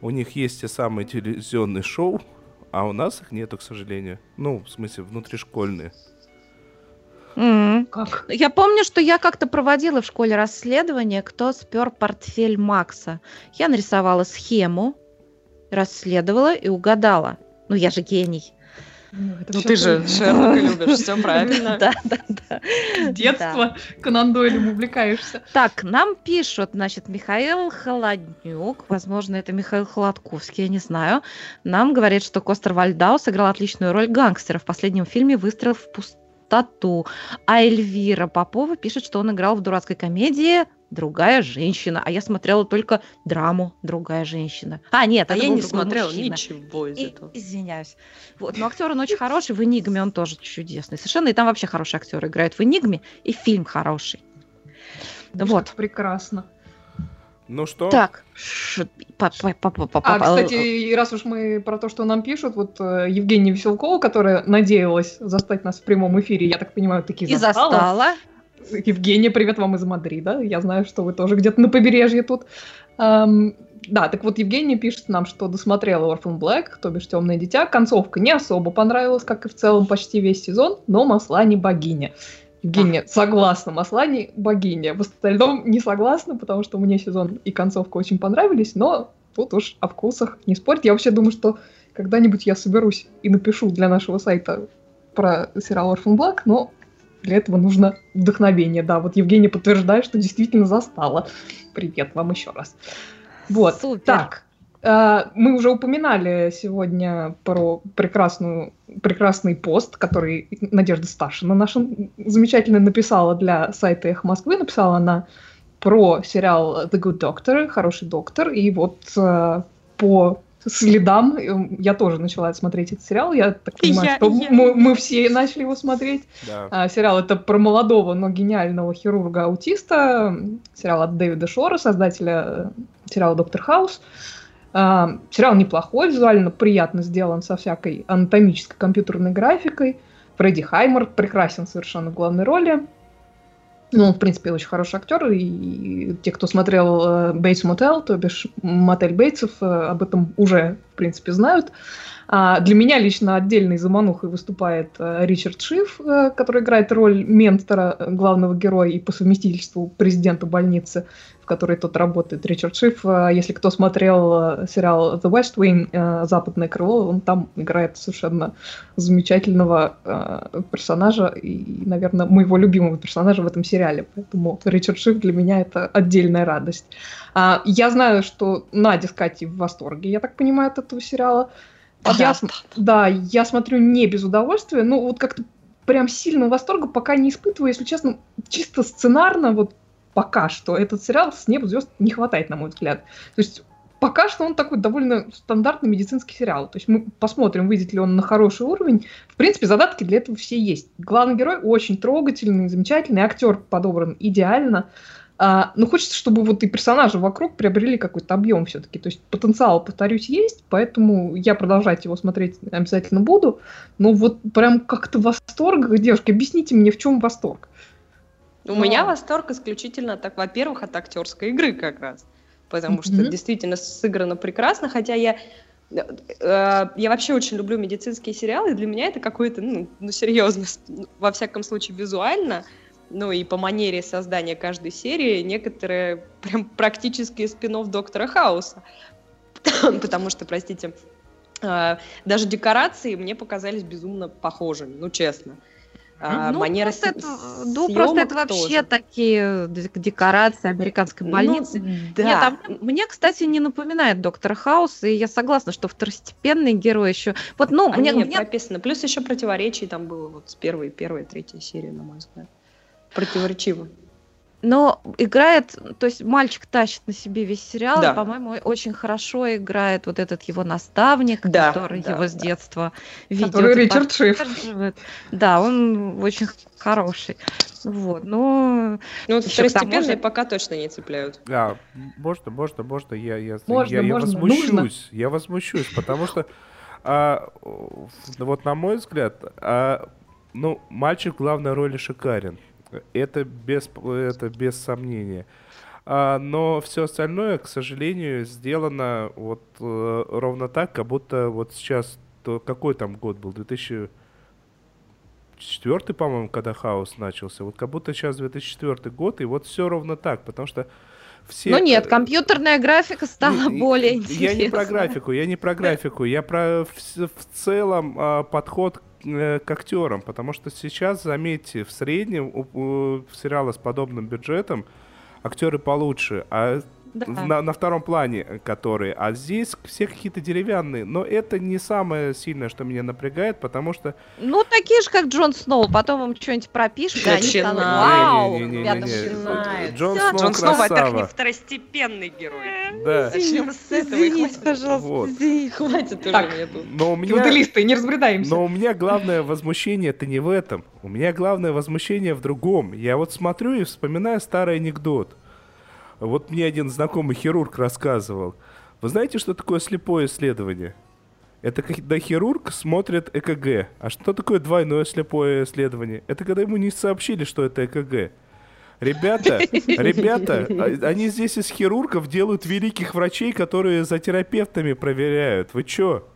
У них есть те самые телевизионные шоу, а у нас их нету, к сожалению. Ну, в смысле, внутришкольные. Mm-hmm. Как? Я помню, что я как-то проводила в школе расследование, кто спер портфель Макса. Я нарисовала схему, расследовала и угадала. Ну, я же гений. Ну, ну ты же Шерлока любишь, все правильно. Да, да, да. Детство Конан Дойлем увлекаешься. Так, нам пишут, значит, Михаил Холоднюк, возможно, это Михаил Холодковский, я не знаю, нам говорит, что Костер Вальдау сыграл отличную роль гангстера в последнем фильме «Выстрел в пустоту». А Эльвира Попова пишет, что он играл в дурацкой комедии другая женщина. А я смотрела только драму другая женщина. А, нет, а я не смотрела мужчина. ничего из этого. Извиняюсь. Вот, но актер он очень хороший, в Энигме он тоже чудесный. Совершенно, и там вообще хорошие актеры играют в Энигме, и фильм хороший. Да вот. Прекрасно. Ну что? Так. А, кстати, раз уж мы про то, что нам пишут, вот э, Евгения Веселкова, которая надеялась застать нас в прямом эфире, я так понимаю, таки застала. И застала. Евгения, привет вам из Мадрида. Я знаю, что вы тоже где-то на побережье тут. Um, да, так вот Евгения пишет нам, что досмотрела Orphan Black, то бишь Темное дитя. Концовка не особо понравилась, как и в целом почти весь сезон, но масла не богиня. Евгения, согласна, масла не богиня. В остальном не согласна, потому что мне сезон и концовка очень понравились, но тут уж о вкусах не спорить. Я вообще думаю, что когда-нибудь я соберусь и напишу для нашего сайта про сериал Orphan Black, но для этого нужно вдохновение. Да, вот Евгения подтверждает, что действительно застала. Привет вам еще раз. Вот, Супер. так. Э, мы уже упоминали сегодня про прекрасную, прекрасный пост, который Надежда Сташина наша замечательно написала для сайта Эх Москвы. Написала она про сериал The Good Doctor, хороший доктор. И вот э, по следам. Я тоже начала смотреть этот сериал. Я так понимаю, я, что я... Мы, мы все начали его смотреть. Да. А, сериал это про молодого, но гениального хирурга-аутиста. Сериал от Дэвида Шора, создателя э, сериала Доктор Хаус. А, сериал неплохой, визуально приятно сделан со всякой анатомической компьютерной графикой. Фредди Хаймер прекрасен совершенно в главной роли. Ну, он, в принципе, очень хороший актер, и те, кто смотрел Бейтс Мотел, то бишь мотель Бейтсов, э, об этом уже, в принципе, знают. А для меня лично отдельной заманухой выступает э, Ричард Шиф, э, который играет роль ментора главного героя и по совместительству президента больницы в которой тот работает, Ричард Шиф. Э, если кто смотрел э, сериал The West Wing, э, «Западное крыло», он там играет совершенно замечательного персонажа и, наверное, моего любимого персонажа в этом сериале. Поэтому Ричард Шиф для меня это отдельная радость. А, я знаю, что Надя с Катей в восторге, я так понимаю, от этого сериала. Я, да, я смотрю не без удовольствия, ну вот как-то прям сильного восторга пока не испытываю, если честно, чисто сценарно, вот пока что этот сериал с неба звезд не хватает, на мой взгляд. То есть пока что он такой довольно стандартный медицинский сериал. То есть мы посмотрим, выйдет ли он на хороший уровень. В принципе, задатки для этого все есть. Главный герой очень трогательный, замечательный, актер подобран идеально. А, но хочется, чтобы вот и персонажи вокруг приобрели какой-то объем все-таки. То есть потенциал, повторюсь, есть, поэтому я продолжать его смотреть обязательно буду. Но вот прям как-то восторг, девушки, объясните мне, в чем восторг? У меня восторг исключительно, так, во-первых, от актерской игры как раз, потому mm-hmm. что действительно сыграно прекрасно, хотя я э, я вообще очень люблю медицинские сериалы, и для меня это какой-то, ну, ну, серьезно, во всяком случае, визуально, ну, и по манере создания каждой серии, некоторые прям практически спин Доктора Хауса. Потому что, простите, э, даже декорации мне показались безумно похожими, ну, честно. а, ну, манера просто это, ну, просто это вообще тоже. такие декорации американской больницы. Ну, Нет, да. а мне, кстати, не напоминает доктора Хаус, и я согласна, что второстепенный герой еще. Вот, ну, Они мне, мне прописаны. Плюс еще противоречий там было вот с первой, первой, третьей серии, на мой взгляд. Противоречиво. Но играет, то есть мальчик тащит на себе весь сериал, Да. и, по-моему, очень хорошо играет вот этот его наставник, Да, который да, его с да. детства ведет. Который Ричард Шиф. Да, он очень хороший. Вот, но Ну, второстепенные же- пока точно не цепляют. А, можно, можно, можно, я, я, Можно, я, я можно, возмущусь, нужно. я возмущусь, потому что, а, вот на мой взгляд, а, ну, мальчик в главной роли шикарен, это без, это без сомнения. А, но все остальное, к сожалению, сделано вот э, ровно так, как будто вот сейчас, то, какой там год был, 2004, по-моему, когда хаос начался, вот как будто сейчас 2004 год, и вот все ровно так, потому что все... ну нет, компьютерная графика стала не- более Я интересной. не про графику, я не про графику, я про в, в целом а, подход к актерам, потому что сейчас, заметьте, в среднем у, у сериала с подобным бюджетом актеры получше, а Да. на, на втором плане э, которые, а здесь все какие-то деревянные, но это не самое сильное, что меня напрягает, потому что Ну, такие же, как Джон Сноу. Потом вам что-нибудь пропишут, и они станут Начинает. вау. Не-не-не-не-не. ребята, начинает. Джон. Сноу Джон Сноу это красава. не второстепенный герой. Да. Начнем с этого. Извините, хватит. пожалуйста, Вот. извините. Хватит уже Так. мне тут. Но у меня... Феодалисты, не разбредаемся. Но у меня главное возмущение это не в этом. У меня главное возмущение в другом. Я вот смотрю и вспоминаю старый анекдот. Вот мне один знакомый хирург рассказывал. Вы знаете, что такое слепое исследование? Это когда хирург смотрит ЭКГ. А что такое двойное слепое исследование? Это когда ему не сообщили, что это ЭКГ. Ребята, ребята, а- они здесь из хирургов делают великих врачей, которые за терапевтами проверяют. Вы чё?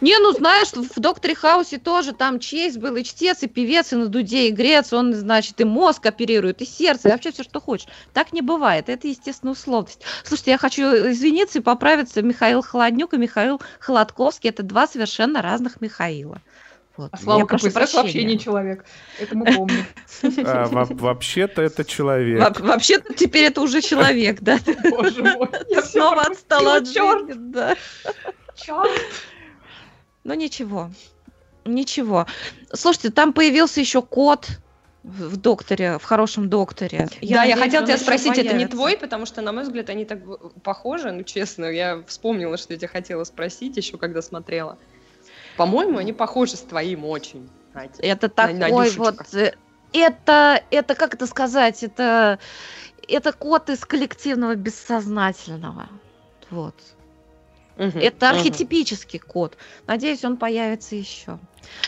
Не, ну знаешь, в Докторе Хаусе тоже там честь был, и чтец, и певец, и на дуде игрец, он, значит, и мозг оперирует, и сердце, и вообще все, что хочешь. Так не бывает, это, естественно, условность. Слушайте, я хочу извиниться и поправиться, Михаил Холоднюк и Михаил Холодковский, это два совершенно разных Михаила. Вот. А Слава КПСС вообще не человек. Это мы помним. А, во- вообще-то это человек. Во- Вообще-то теперь это уже человек, да? Боже мой. Я Снова отстала от жизни, да. чёрт. Ну ничего, ничего. Слушайте, там появился еще кот в докторе, в хорошем докторе. да, я надеюсь, хотела он тебя спросить, это не появится. твой, потому что, на мой взгляд, они так э, похожи, ну, честно, я вспомнила, что я тебя хотела спросить еще, когда смотрела. По-моему, они похожи с твоим очень. Катя. Это На- такой Надюшечка. вот... э, Это, это, как это сказать, это, это кот из коллективного бессознательного. Вот. Мгм, Это мгм. архетипический кот. Надеюсь, он появится еще.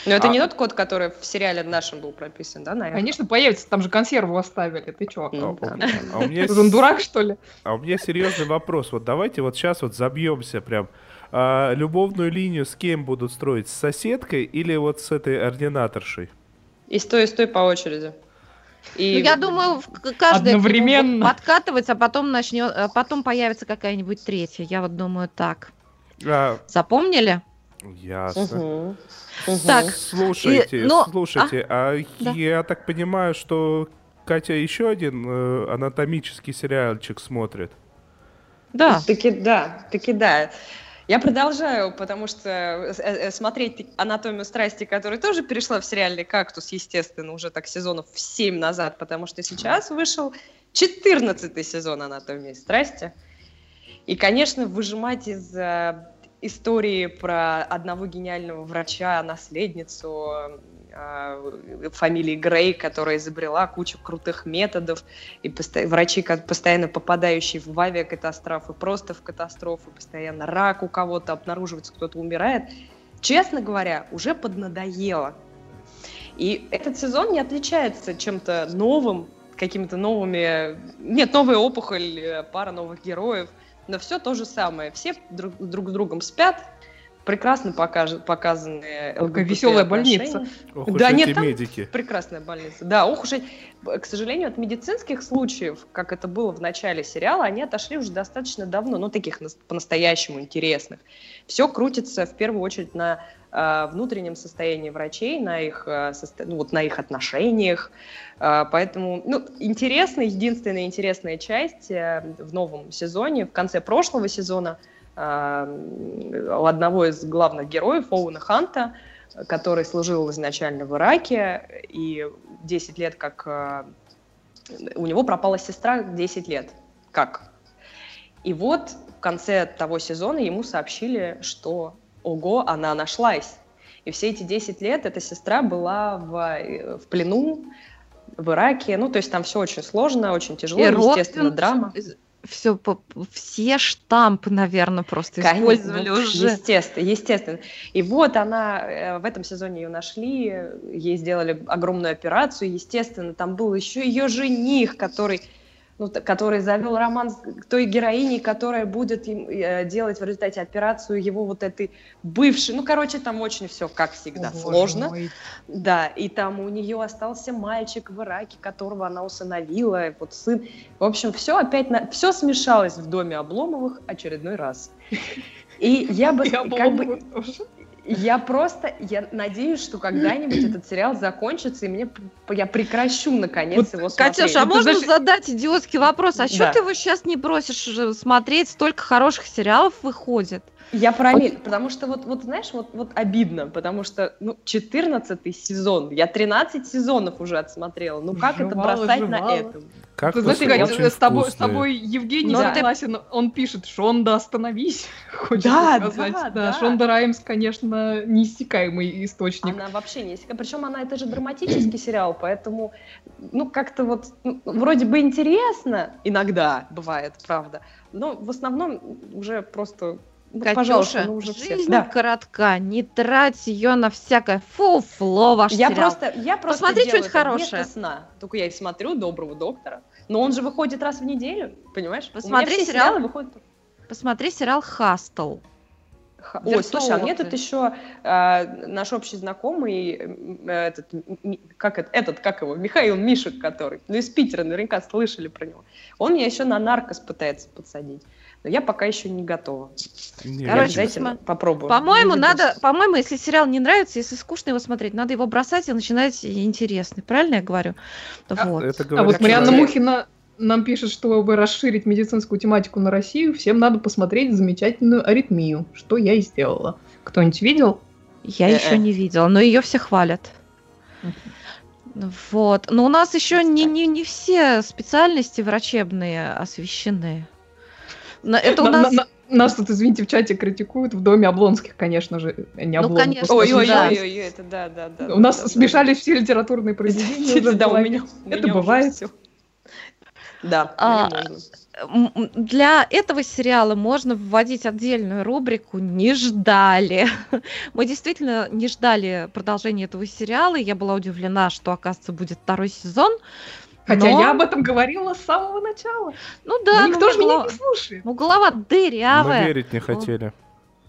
Но это А- не тот код, который в сериале нашем был прописан, да, наверное? Конечно, появится, там же консерву оставили. Ты чё? Ну, да. а у меня он дурак, что ли? А у меня серьезный вопрос. Вот давайте вот сейчас вот забьемся прям. А, любовную линию с кем будут строить? С соседкой или вот с этой ординаторшей? И стой, и стой по очереди. И Ну, я думаю, в- к- каждая к нему будет Одновременно. подкатывать, а потом начнет, а потом появится какая-нибудь третья. Я вот думаю так. А, Запомнили? ясно. Мгм. Так, Слушайте, И- ну, слушайте, а, да. я так понимаю, что Катя еще один э, анатомический сериальчик смотрит. Да. Таки да, таки да. Я продолжаю, потому что э, э, смотреть «Анатомию страсти», которая тоже перешла в сериальный «Кактус», естественно, уже так сезонов в 7 назад, потому что сейчас вышел 14 сезон «Анатомии страсти». И, конечно, выжимать из э, истории про одного гениального врача, наследницу э, фамилии Грей, которая изобрела кучу крутых методов, и посто- врачи, постоянно попадающие в авиакатастрофы, просто в катастрофы, постоянно рак у кого-то обнаруживается, кто-то умирает. Честно говоря, уже поднадоело. И этот сезон не отличается чем-то новым, какими-то новыми... Нет, новая опухоль, э, пара новых героев, но все то же самое. Все друг, друг с другом спят, прекрасно покаж- показаны LGBT веселая отношения. больница. Ох уж Да, нет, там медики. Прекрасная больница. Да, ох уж, и- к сожалению, от медицинских случаев, как это было в начале сериала, они отошли уже достаточно давно, ну, таких нас- по-настоящему интересных. Все крутится в первую очередь на внутреннем состоянии врачей, на их, э, ну, вот на их отношениях. Э, поэтому, ну, интересная, единственная интересная часть э, в новом сезоне, в конце прошлого сезона, э, у одного из главных героев, Оуэна Ханта, который служил изначально в Ираке, и 10 лет как... э, у него пропала сестра 10 лет. Как? И вот в конце того сезона ему сообщили, что ого, она нашлась. И все эти 10 лет эта сестра была в, э, в плену в Ираке. Ну, то есть там все очень сложно, очень тяжело, И естественно, родственницы- драма. Все, все штампы, наверное, просто Конечно, использовали ну, уже. Естественно, естественно. И вот она, э, в этом сезоне ее нашли, ей сделали огромную операцию, естественно, там был еще ее жених, который, ну, который завел роман с той героиней, которая будет им, э, делать в результате операцию его вот этой бывшей. Ну, короче, там очень все, как всегда, О, сложно. мой. Да, и там у нее остался мальчик в Ираке, которого она усыновила, и вот сын. В общем, все опять, на... все смешалось в доме Обломовых очередной раз. И я бы, И как бы, тоже. Я просто, я надеюсь, что когда-нибудь этот сериал закончится, и мне, я прекращу наконец его смотреть. Катюша, а Ну, можно знаешь- задать идиотский вопрос? А что Да. ты его сейчас не просишь уже смотреть? Столько хороших сериалов выходит. Я про Амель, потому что вот, вот знаешь, вот, вот обидно, потому что, ну, 14 сезон, я 13 сезонов уже отсмотрела, ну как это Жевала, бросать на жевала. этом? Как Ты знаешь, очень Катя, с тобой, с тобой Евгений Ну, ты- согласен, он пишет, Шонда, остановись, хочется Да, сказать. да, Да, да. Шонда Раймс, конечно, неиссякаемый источник. Она вообще не... Причем она, это же драматический сериал, поэтому, ну, как-то вот, ну, вроде бы интересно, иногда бывает, правда, но в основном уже просто, ну, Катюша, пожалуйста, ну уже жизнь Да. коротка, не трать ее на всякое фуфло, ваш Я сериал. просто, я просто Посмотри что-нибудь хорошее. сна. Только я и смотрю «Доброго доктора». Но он же выходит раз в неделю, понимаешь? Посмотри сериал. сериалы выходят... Посмотри сериал «Хастл». Ха- Ой, слушай, а мне тут еще э, наш общий знакомый, э, этот, м, м, как это, этот, как его, Михаил Мишек, который, ну, из Питера, наверняка слышали про него. Он меня еще на наркос пытается подсадить. Но я пока еще не готова. Не, Я Короче, обязательно посма- попробую. По-моему, надо, по-моему, если сериал не нравится, если скучно его смотреть, надо его бросать и начинать интересный. Правильно я говорю? А, Вот. Это А вот Марианна. Мухина нам пишет, чтобы расширить медицинскую тематику на Россию, всем надо посмотреть замечательную аритмию, что я и сделала. Кто-нибудь видел? Я Э-э. еще не видела, но ее все хвалят. Вот. Но у нас еще не, не, не все специальности врачебные освещены. На- Это у На- нас... на- на- Нас тут, извините, в чате критикуют в доме Облонских, конечно же, не Ну, Обломов. конечно. Ой, ой, Да. ой, ой, ой, это да, да, да. У нас да, да, смешались все литературные произведения. Да, у меня, у Это меня уже бывает. Да, А, Для этого сериала можно вводить отдельную рубрику «Не ждали». Мы действительно не ждали продолжения этого сериала. и Я была удивлена, что, оказывается, будет второй сезон. Хотя Но- я об этом говорила с самого начала. Ну да, Но ну, никто же меня голова- не слушает. ну, голова Мы дырявая. верить не хотели.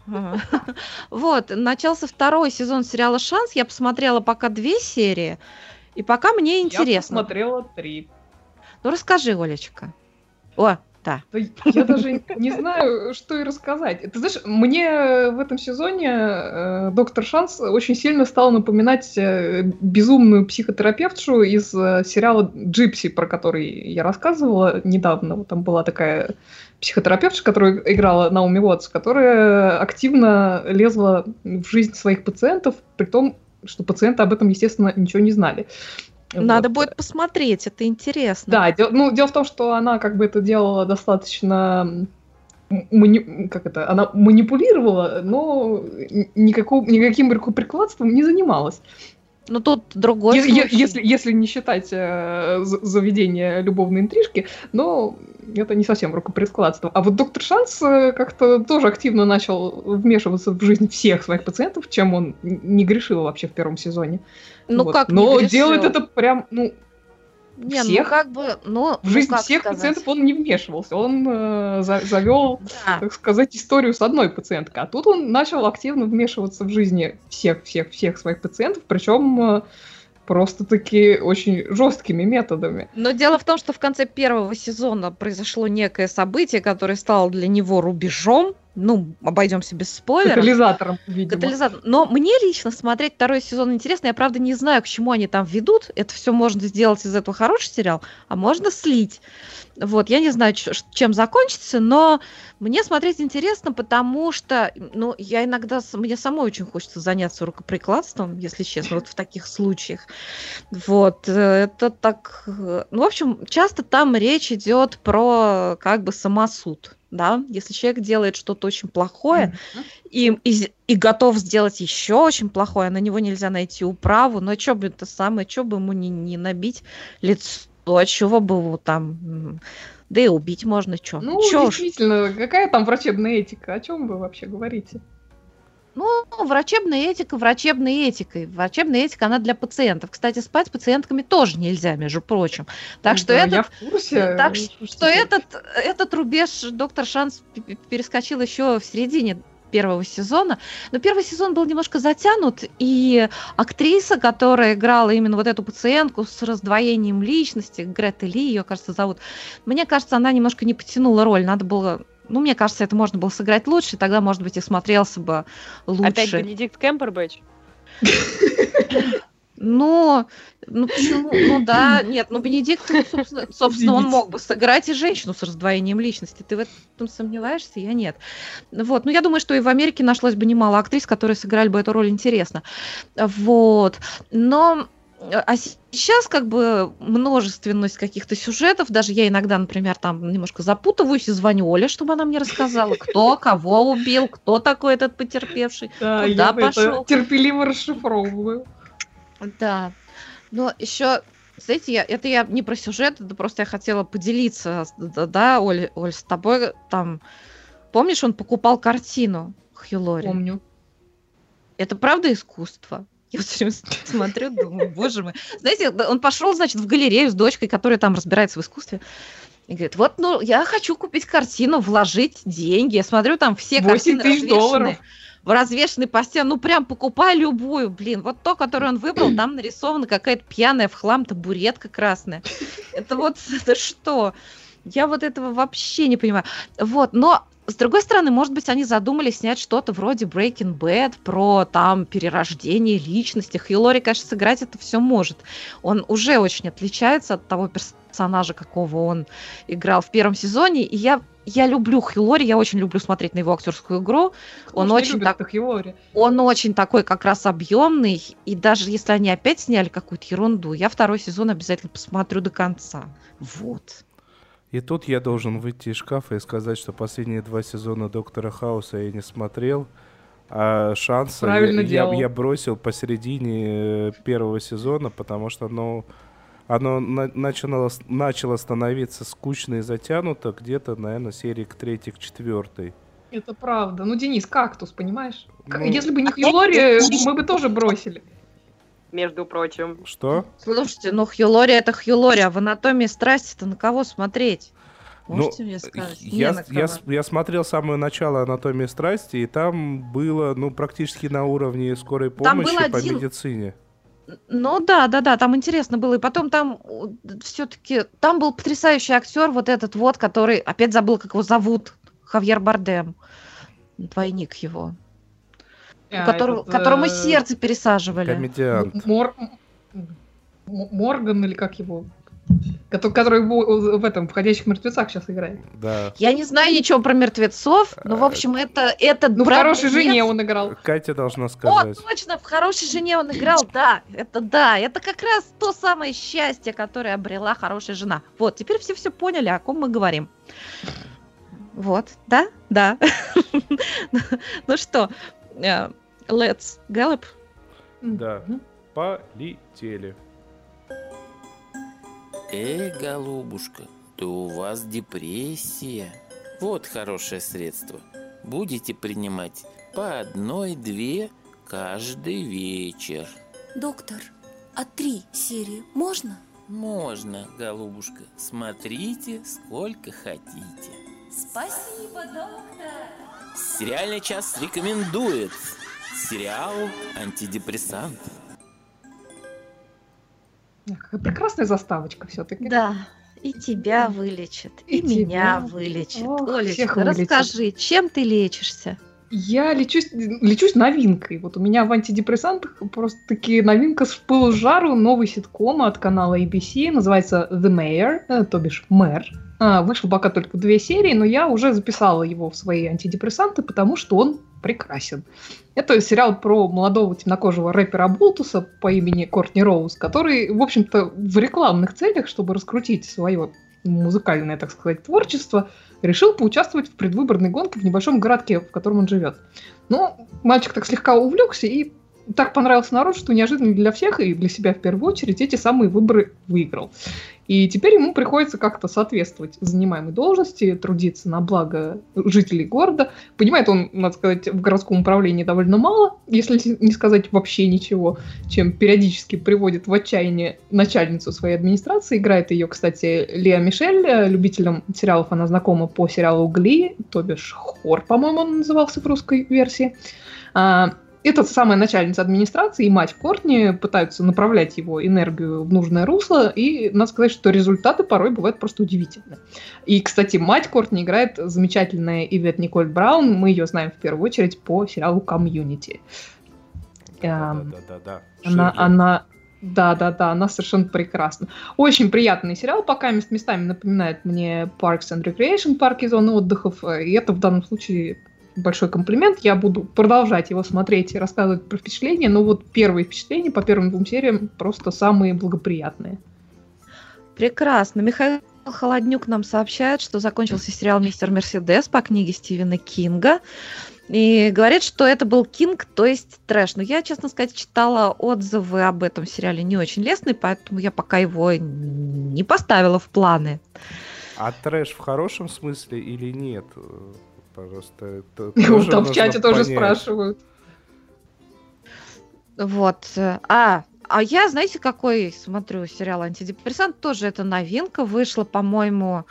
Вот, начался второй сезон сериала «Шанс». Я посмотрела пока две серии, и пока мне Я интересно. посмотрела три. Ну, расскажи, Олечка. О, Да Я даже не знаю, что и рассказать. Ты знаешь, мне в этом сезоне э, доктор Шанс очень сильно стал напоминать э, безумную психотерапевтшу из э, сериала Джипси, про который я рассказывала недавно. Там была такая психотерапевтша, которая играла Науми Уотс, которая активно лезла в жизнь своих пациентов, при том, что пациенты об этом, естественно, ничего не знали. Надо Вот. будет посмотреть, это интересно. Да, дел- ну, дело в том, что она как бы это делала достаточно... мани- как это? Она манипулировала, но никакого, никаким рукоприкладством не занималась. Ну, тут другой Е- случай. если, если не считать э, за- заведение любовной интрижки, но это не совсем рукоприкладство. А вот доктор Шанс э, как-то тоже активно начал вмешиваться в жизнь всех своих пациентов, чем он не грешил вообще в первом сезоне. Ну, Вот. как Но делает это прям, ну, Не, ну, всех? как бы, ну, в ну, жизнь как всех сказать? пациентов он не вмешивался. Он э, за- завел, Да. так сказать, историю с одной пациенткой. А тут он начал активно вмешиваться в жизни всех-всех-всех своих пациентов, причем просто-таки очень жесткими методами. Но дело в том, что в конце первого сезона произошло некое событие, которое стало для него рубежом ну, обойдемся без спойлеров. Катализатором, видимо. Катализатор. Но мне лично смотреть второй сезон интересно. Я, правда, не знаю, к чему они там ведут. Это все можно сделать из этого хороший сериал, а можно слить. Вот, я не знаю, чем закончится, но мне смотреть интересно, потому что, ну, я иногда, мне самой очень хочется заняться рукоприкладством, если честно, вот в таких случаях. Вот, э, это так... э, Ну, в общем, часто там речь идет про как бы самосуд, да, если человек делает что-то очень плохое, Мгм. и, и, и готов сделать еще очень плохое, на него нельзя найти управу, но что бы это самое, что бы ему не, не набить лицо, а чего бы его там, да и убить можно, что. Ну, чё действительно, какая там врачебная этика? О чем вы вообще говорите? Ну, врачебная этика, врачебной этикой. Врачебная этика, она для пациентов. Кстати, спать с пациентками тоже нельзя, между прочим. Так что Да, этот я в курсе. Так Ну, ш- слушайте, что этот, этот рубеж доктор Шанс перескочил еще в середине первого сезона. Но первый сезон был немножко затянут, и актриса, которая играла именно вот эту пациентку с раздвоением личности, Грета Ли, ее, кажется, зовут, мне кажется, она немножко не потянула роль. Надо было ну, мне кажется, это можно было сыграть лучше, тогда, может быть, и смотрелся бы лучше. Опять Бенедикт Кэмбербэтч? Ну, ну почему? Ну да, нет, ну Бенедикт, собственно, собственно, он мог бы сыграть и женщину с раздвоением личности. Ты в этом сомневаешься? Я нет. Вот, ну я думаю, что и в Америке нашлось бы немало актрис, которые сыграли бы эту роль интересно. Вот, но а сейчас как бы множественность каких-то сюжетов, даже я иногда, например, там немножко запутываюсь и звоню Оле, чтобы она мне рассказала, кто кого убил, кто такой этот потерпевший, Да, куда я пошел. терпеливо расшифровываю. Да. Но еще, знаете, я, это я не про сюжет, это просто я хотела поделиться, да, да, Оль, Оль, с тобой там. Помнишь, он покупал картину Хью Лори? Помню. Это правда искусство? Я все время смотрю, думаю, боже мой. Знаете, он пошел, значит, в галерею с дочкой, которая там разбирается в искусстве. И говорит, вот, ну, я хочу купить картину, вложить деньги. Я смотрю, там все 8 картины тысяч долларов. в развешенной по стене. Ну, прям покупай любую, блин. Вот то, которое он выбрал, там нарисована какая-то пьяная в хлам табуретка красная. Это вот, это что? Я вот этого вообще не понимаю. Вот, но с другой стороны, может быть, они задумались снять что-то вроде Breaking Bad про там перерождение личности. Лори, конечно, сыграть это все может. Он уже очень отличается от того персонажа, какого он играл в первом сезоне. И я, я люблю Хью Лори, я очень люблю смотреть на его актерскую игру. Он Уж не очень так- Хилари. Он очень такой как раз объемный, и даже если они опять сняли какую-то ерунду, я второй сезон обязательно посмотрю до конца. Вот. И тут я должен выйти из шкафа и сказать, что последние два сезона Доктора Хауса я не смотрел, а шансы Правильно я, я- я бросил посередине э, первого сезона, потому что оно, оно на- начало, с- начало становиться скучно и затянуто где-то, наверное, серии к третьей, к четвертой. Это правда. Ну, Денис, кактус, понимаешь? Ну. Если бы не Хилари, мы бы тоже бросили. Между прочим. Что? Слушайте, ну Хью Лори это Хью Лори, а в анатомии страсти-то на кого смотреть? Ну, Можете мне сказать? Не Я, на я, я смотрел самое начало «Анатомии страсти», и там было, ну, практически на уровне скорой Там помощи был по один- медицине. Ну да, да, да, там интересно было. И потом там все-таки там был потрясающий актер, вот этот вот, который опять забыл, как его зовут, Хавьер Бардем, двойник его, А, которого, этот, которому э, сердце пересаживали. Комедиант. Мор... Морган или как его? Кото- Который в этом, «Входящих мертвецах» сейчас играет. Да. Я не знаю ничего про мертвецов, но в общем это это Ну, в «Хорошей жене» он играл. Катя должна О, сказать. точно, в хорошей жене он играл, да, это да, это как раз то самое счастье, которое обрела хорошая жена. Вот, теперь все все поняли, о ком мы говорим. Вот, да, да. Ну что, э, let's gallop. Да. Мгм. Полетели. Эй, голубушка, да у вас депрессия. Вот хорошее средство. Будете принимать по одной-две каждый вечер. Доктор, а три серии можно? Можно, голубушка. Смотрите, сколько хотите. Спасибо, доктор. Сериальный час рекомендует. Сериал «Антидепрессант». Какая прекрасная заставочка все-таки. Да, И тебя вылечат, и, И меня тебя. вылечат. Ох, Олечка, расскажи, чем ты лечишься? Я лечусь, лечусь новинкой. Вот у меня в антидепрессантах просто таки новинка с пылу жару, новый ситком от канала ABC, называется The Mayor, э, то бишь мэр. А, вышел пока только две серии, но я уже записала его в свои антидепрессанты, потому что он прекрасен. Это сериал про молодого темнокожего рэпера Болтуса по имени Кортни Роуз, который, в общем-то, в рекламных целях, чтобы раскрутить свое музыкальное, так сказать, творчество, решил поучаствовать в предвыборной гонке в небольшом городке, в котором он живет. Но мальчик так слегка увлекся и так понравился народ, что неожиданно для всех и для себя в первую очередь эти самые выборы выиграл. И теперь ему приходится как-то соответствовать занимаемой должности, трудиться на благо жителей города. Понимает он, надо сказать, в городском управлении довольно мало, если не сказать вообще ничего, чем периодически приводит в отчаяние начальницу своей администрации. Играет ее, кстати, Леа Мишель. Любителям сериалов она знакома по сериалу «Гли», то бишь «Хор», по-моему, он назывался в русской версии. Эта самая начальница администрации и мать Кортни пытаются направлять его энергию в нужное русло, и надо сказать, что результаты порой бывают просто удивительны. И, кстати, мать Кортни играет замечательная Ивет Николь Браун, мы ее знаем в первую очередь по сериалу «Community». Эм, Да-да-да. она, она, да, да, да, она совершенно прекрасна. Очень приятный сериал, пока мест- местами напоминает мне Parks and Recreation, парки и зоны отдыхов, э, и это в данном случае большой комплимент. Я буду продолжать его смотреть и рассказывать про впечатления, но вот первые впечатления по первым двум сериям просто самые благоприятные. Прекрасно. Михаил Холоднюк нам сообщает, что закончился сериал «Мистер Мерседес» по книге Стивена Кинга. И говорит, что это был Кинг, то есть трэш. Но я, честно сказать, читала отзывы об этом сериале не очень лестные, поэтому я пока его не поставила в планы. А трэш в хорошем смысле или нет? Э, Пожалуйста, это тоже там в чате тоже спрашивают. Вот. А, а я, знаете, какой смотрю сериал «Антидепрессант»? Тоже это новинка. Вышла, по-моему,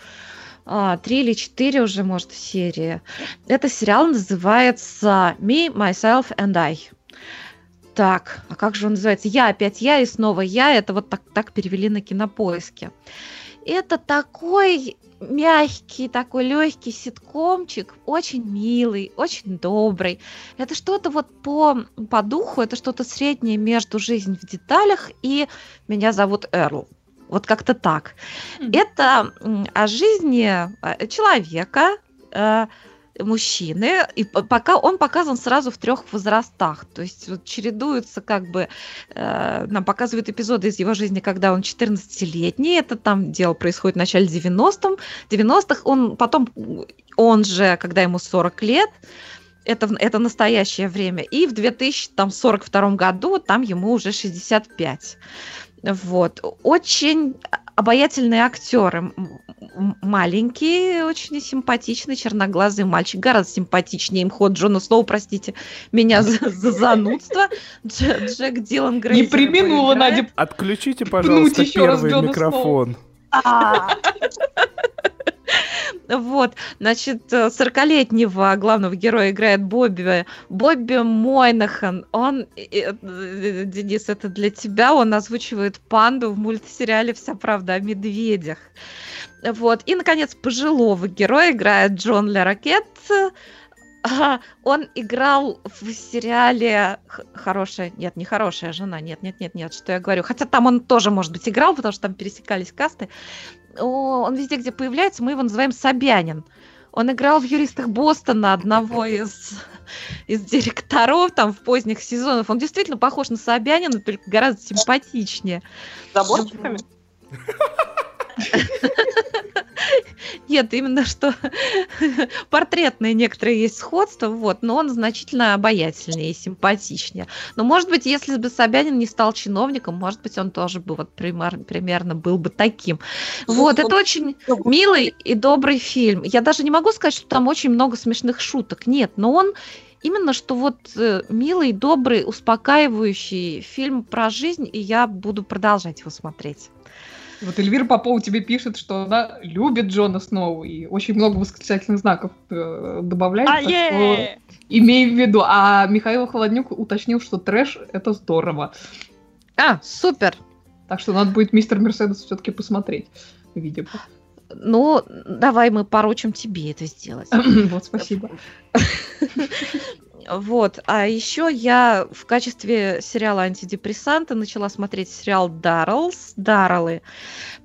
а, три или четыре уже, может, серии. Это сериал называется «Me, Myself and I». Так, а как же он называется? «Я, опять я и снова я». Это вот так, так перевели на кинопоиске. Это такой мягкий, такой легкий ситкомчик, очень милый, очень добрый. Это что-то вот по, по духу, это что-то среднее между «Жизнь в деталях» и «Меня зовут Эрл». Вот как-то так. Мгм. Это о жизни э, человека, э, мужчины, и пока он показан сразу в трех возрастах, то есть вот чередуются как бы, э, нам показывают эпизоды из его жизни, когда он 14-летний, это там дело происходит в начале 90-х, 90-х, он потом, он же, когда ему 40 лет, это, это настоящее время, и в 2042 году там ему уже 65. Вот. Очень обаятельные актеры. Маленький, очень симпатичный, черноглазый мальчик. Гораздо симпатичнее им ход Джона Сноу, простите меня за, за занудство. Дж- Джек Дилан Грейзер Не применула. Надя Отключите, пожалуйста, первый микрофон. А. Вот, значит, э, 40-летнего главного героя играет Бобби, Бобби Мойнахан. Он, э, э, Денис, это для тебя, он озвучивает панду в мультсериале «Вся правда о медведях». Вот, и, наконец, пожилого героя играет Джон Леракет. Он играл в сериале «Хорошая...» Нет, не «Хорошая жена», нет, нет, нет, нет, что я говорю. Хотя там он тоже, может быть, играл, потому что там пересекались касты. Он везде, где появляется, мы его называем Собянин. Он играл в «Юристах Бостона» одного из, из директоров там в поздних сезонах. Он действительно похож на Собянина, только гораздо симпатичнее. Заборчиками? Нет, именно что портретные некоторые есть сходства, вот, но он значительно обаятельнее и симпатичнее. Но, может быть, если бы Собянин не стал чиновником, может быть, он тоже бы вот пример- примерно был бы таким. Вот, это очень милый и добрый фильм. Я даже не могу сказать, что там очень много смешных шуток. Нет, но он именно что вот э, милый, добрый, успокаивающий фильм про жизнь, и я буду продолжать его смотреть. Вот Эльвира Попова тебе пишет, что она любит Джона Сноу и очень много восклицательных знаков э, добавляет. А, что имей в виду. А Михаил Холоднюк уточнил, что трэш — это здорово. А, супер! Так что надо будет мистер Мерседес все-таки посмотреть. видимо. Ну, давай мы поручим тебе это сделать. Вот, спасибо. Вот. А еще я в качестве сериала антидепрессанта начала смотреть сериал Даррелс, Дарреллы.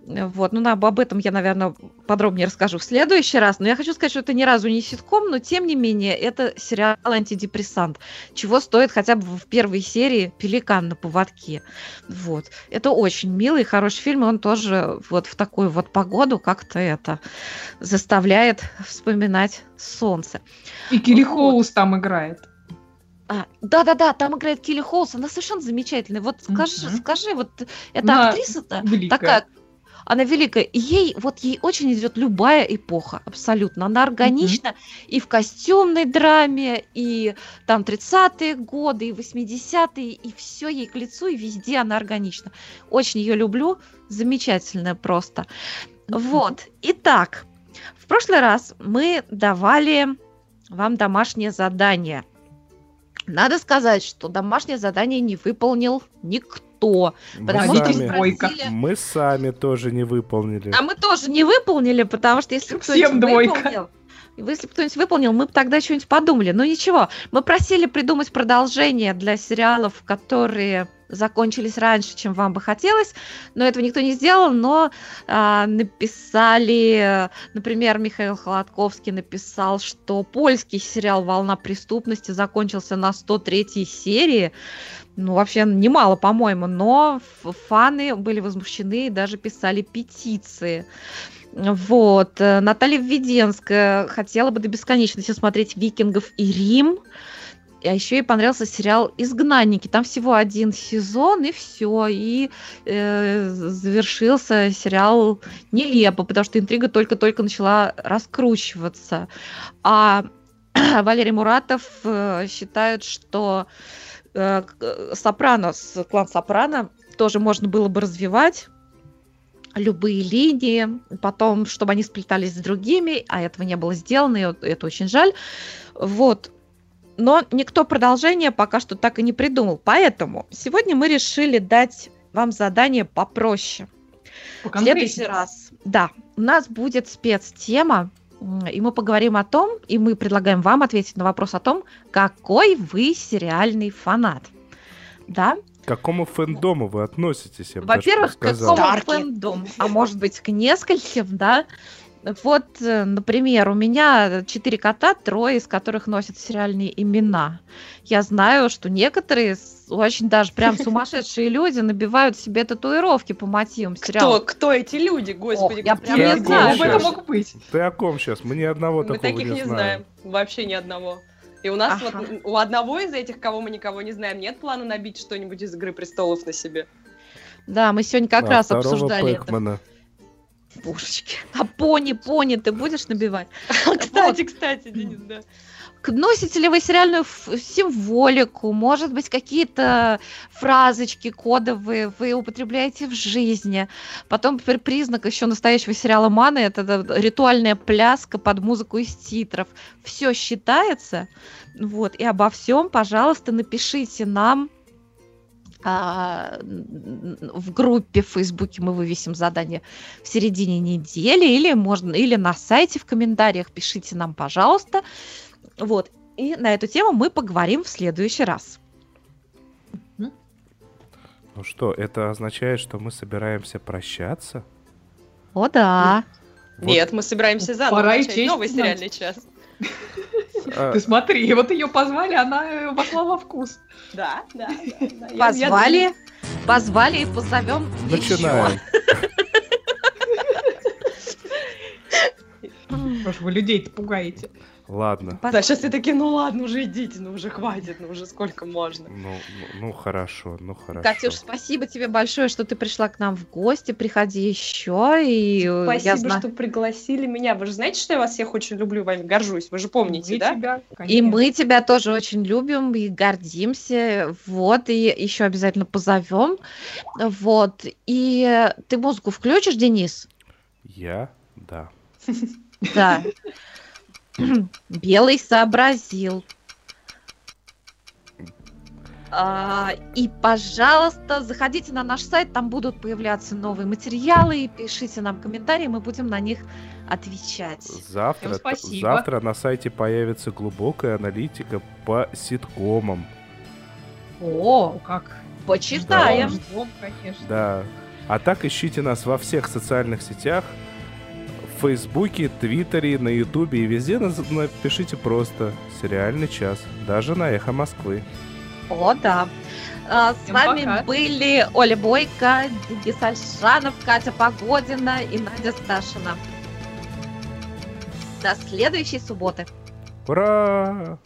Вот. Ну, об этом я, наверное, подробнее расскажу в следующий раз. Но я хочу сказать, что это ни разу не ситком, но тем не менее, это сериал антидепрессант. Чего стоит хотя бы в первой серии «Пеликан на поводке». Вот. Это очень милый, хороший фильм, и он тоже вот в такую вот погоду как-то это заставляет вспоминать солнце. И Килли Вот. Хоус там играет. А, да-да-да, там играет Килли Холс, она совершенно замечательная. Вот скажи, Мгм. скажи, вот эта Она актриса-то великая. такая, она великая, ей, вот ей очень идет любая эпоха, абсолютно. Она органична и в костюмной драме, и там 30-е годы, и 80-е, и все ей к лицу, и везде она органична. Очень ее люблю, замечательная просто. Вот, итак, в прошлый раз мы давали вам домашнее задание. Надо сказать, что домашнее задание не выполнил никто. Мы Потому что сами, двойка. спросили- мы сами тоже не выполнили. А мы тоже не выполнили, потому что если кто-нибудь выполнил, если бы кто-нибудь выполнил, мы бы тогда что-нибудь подумали. Ну ничего, мы просили придумать продолжение для сериалов, которые закончились раньше, чем вам бы хотелось, но этого никто не сделал, но а, написали, например, Михаил Холодковский написал, что польский сериал «Волна преступности» закончился на 103 серии, ну, вообще немало, по-моему, но фаны были возмущены и даже писали петиции. Вот. э, Наталья Введенская хотела бы до бесконечности смотреть «Викингов» и «Рим». А еще ей понравился сериал «Изгнанники». Там всего один сезон, и все. И э, завершился сериал нелепо, потому что интрига только-только начала раскручиваться. А Валерий Муратов э, считает, что э, Сопранос, клан Сопрано тоже можно было бы развивать любые линии, потом, чтобы они сплетались с другими, а этого не было сделано, и это очень жаль. Вот. Но никто продолжение пока что так и не придумал. Поэтому сегодня мы решили дать вам задание попроще. В следующий раз, да, у нас будет спецтема, и мы поговорим о том, и мы предлагаем вам ответить на вопрос о том, какой вы сериальный фанат. Да? К какому фэндому вы относитесь? Во-первых, к какому фэндому? А может быть, к нескольким, да? Вот, э, например, у меня четыре кота, трое из которых носят сериальные имена. Я знаю, что некоторые очень даже прям сумасшедшие люди набивают себе татуировки по мотивам Кто, сериалов. кто эти люди, господи? Ох, я прям не знаю. Кто это мог быть? Ты о ком сейчас? Мы ни одного Мы такого таких не, не знаем. знаем. Вообще ни одного. И у нас Ага. вот у одного из этих, кого мы никого не знаем, нет плана набить что-нибудь из Игры престолов на себе. Да, мы сегодня как А раз обсуждали это. Божечки. А пони, пони, ты будешь набивать? Кстати, кстати, Денис, да. Носите ли вы сериальную символику, может быть, какие-то фразочки кодовые вы употребляете в жизни. Потом при- признак еще настоящего сериала Маны это ритуальная пляска под музыку из титров. Все считается. Вот, и обо всем, пожалуйста, напишите нам в группе в Фейсбуке мы вывесим задание в середине недели или можно или на сайте в комментариях пишите нам, пожалуйста. Вот. И на эту тему мы поговорим в следующий раз. Ну что, это означает, что мы собираемся прощаться? О, да. Вот, Нет, мы собираемся заново Пора начать честь новый сериальный час. А, Ты смотри, вот ее позвали, она э, вошла во вкус. Да, да, Позвали, позвали и позовем начинаем. Потому что вы людей-то пугаете. Ладно. Да, сейчас все такие, ну ладно, уже идите, ну уже хватит, ну уже сколько можно. Ну, ну, ну, хорошо, ну хорошо. Катюш, спасибо тебе большое, что ты пришла к нам в гости. Приходи еще. И э, я Спасибо, знаю- что пригласили меня. Вы же знаете, что я вас всех очень люблю, вами горжусь. Вы же помните, Мы да? тебя, И мы тебя тоже очень любим и гордимся. Вот, и еще обязательно позовем. Вот. И ты музыку включишь, Денис? Я? Да. Да. Белый сообразил. А, И, пожалуйста, заходите на наш сайт, там будут появляться новые материалы, пишите нам комментарии, мы будем на них отвечать. Завтра, завтра на сайте появится глубокая аналитика по ситкомам. О, как. Почитаем. Ждем, ждем, конечно. Да. А так ищите нас во всех социальных сетях. В Фейсбуке, Твиттере, на Ютубе и везде напишите просто «Сериальный час». Даже на «Эхо Москвы». О, да. А, С Всем вами пока. были Оля Бойко, Денис Альшанов, Катя Погодина и Надя Сташина. До следующей субботы. Ура!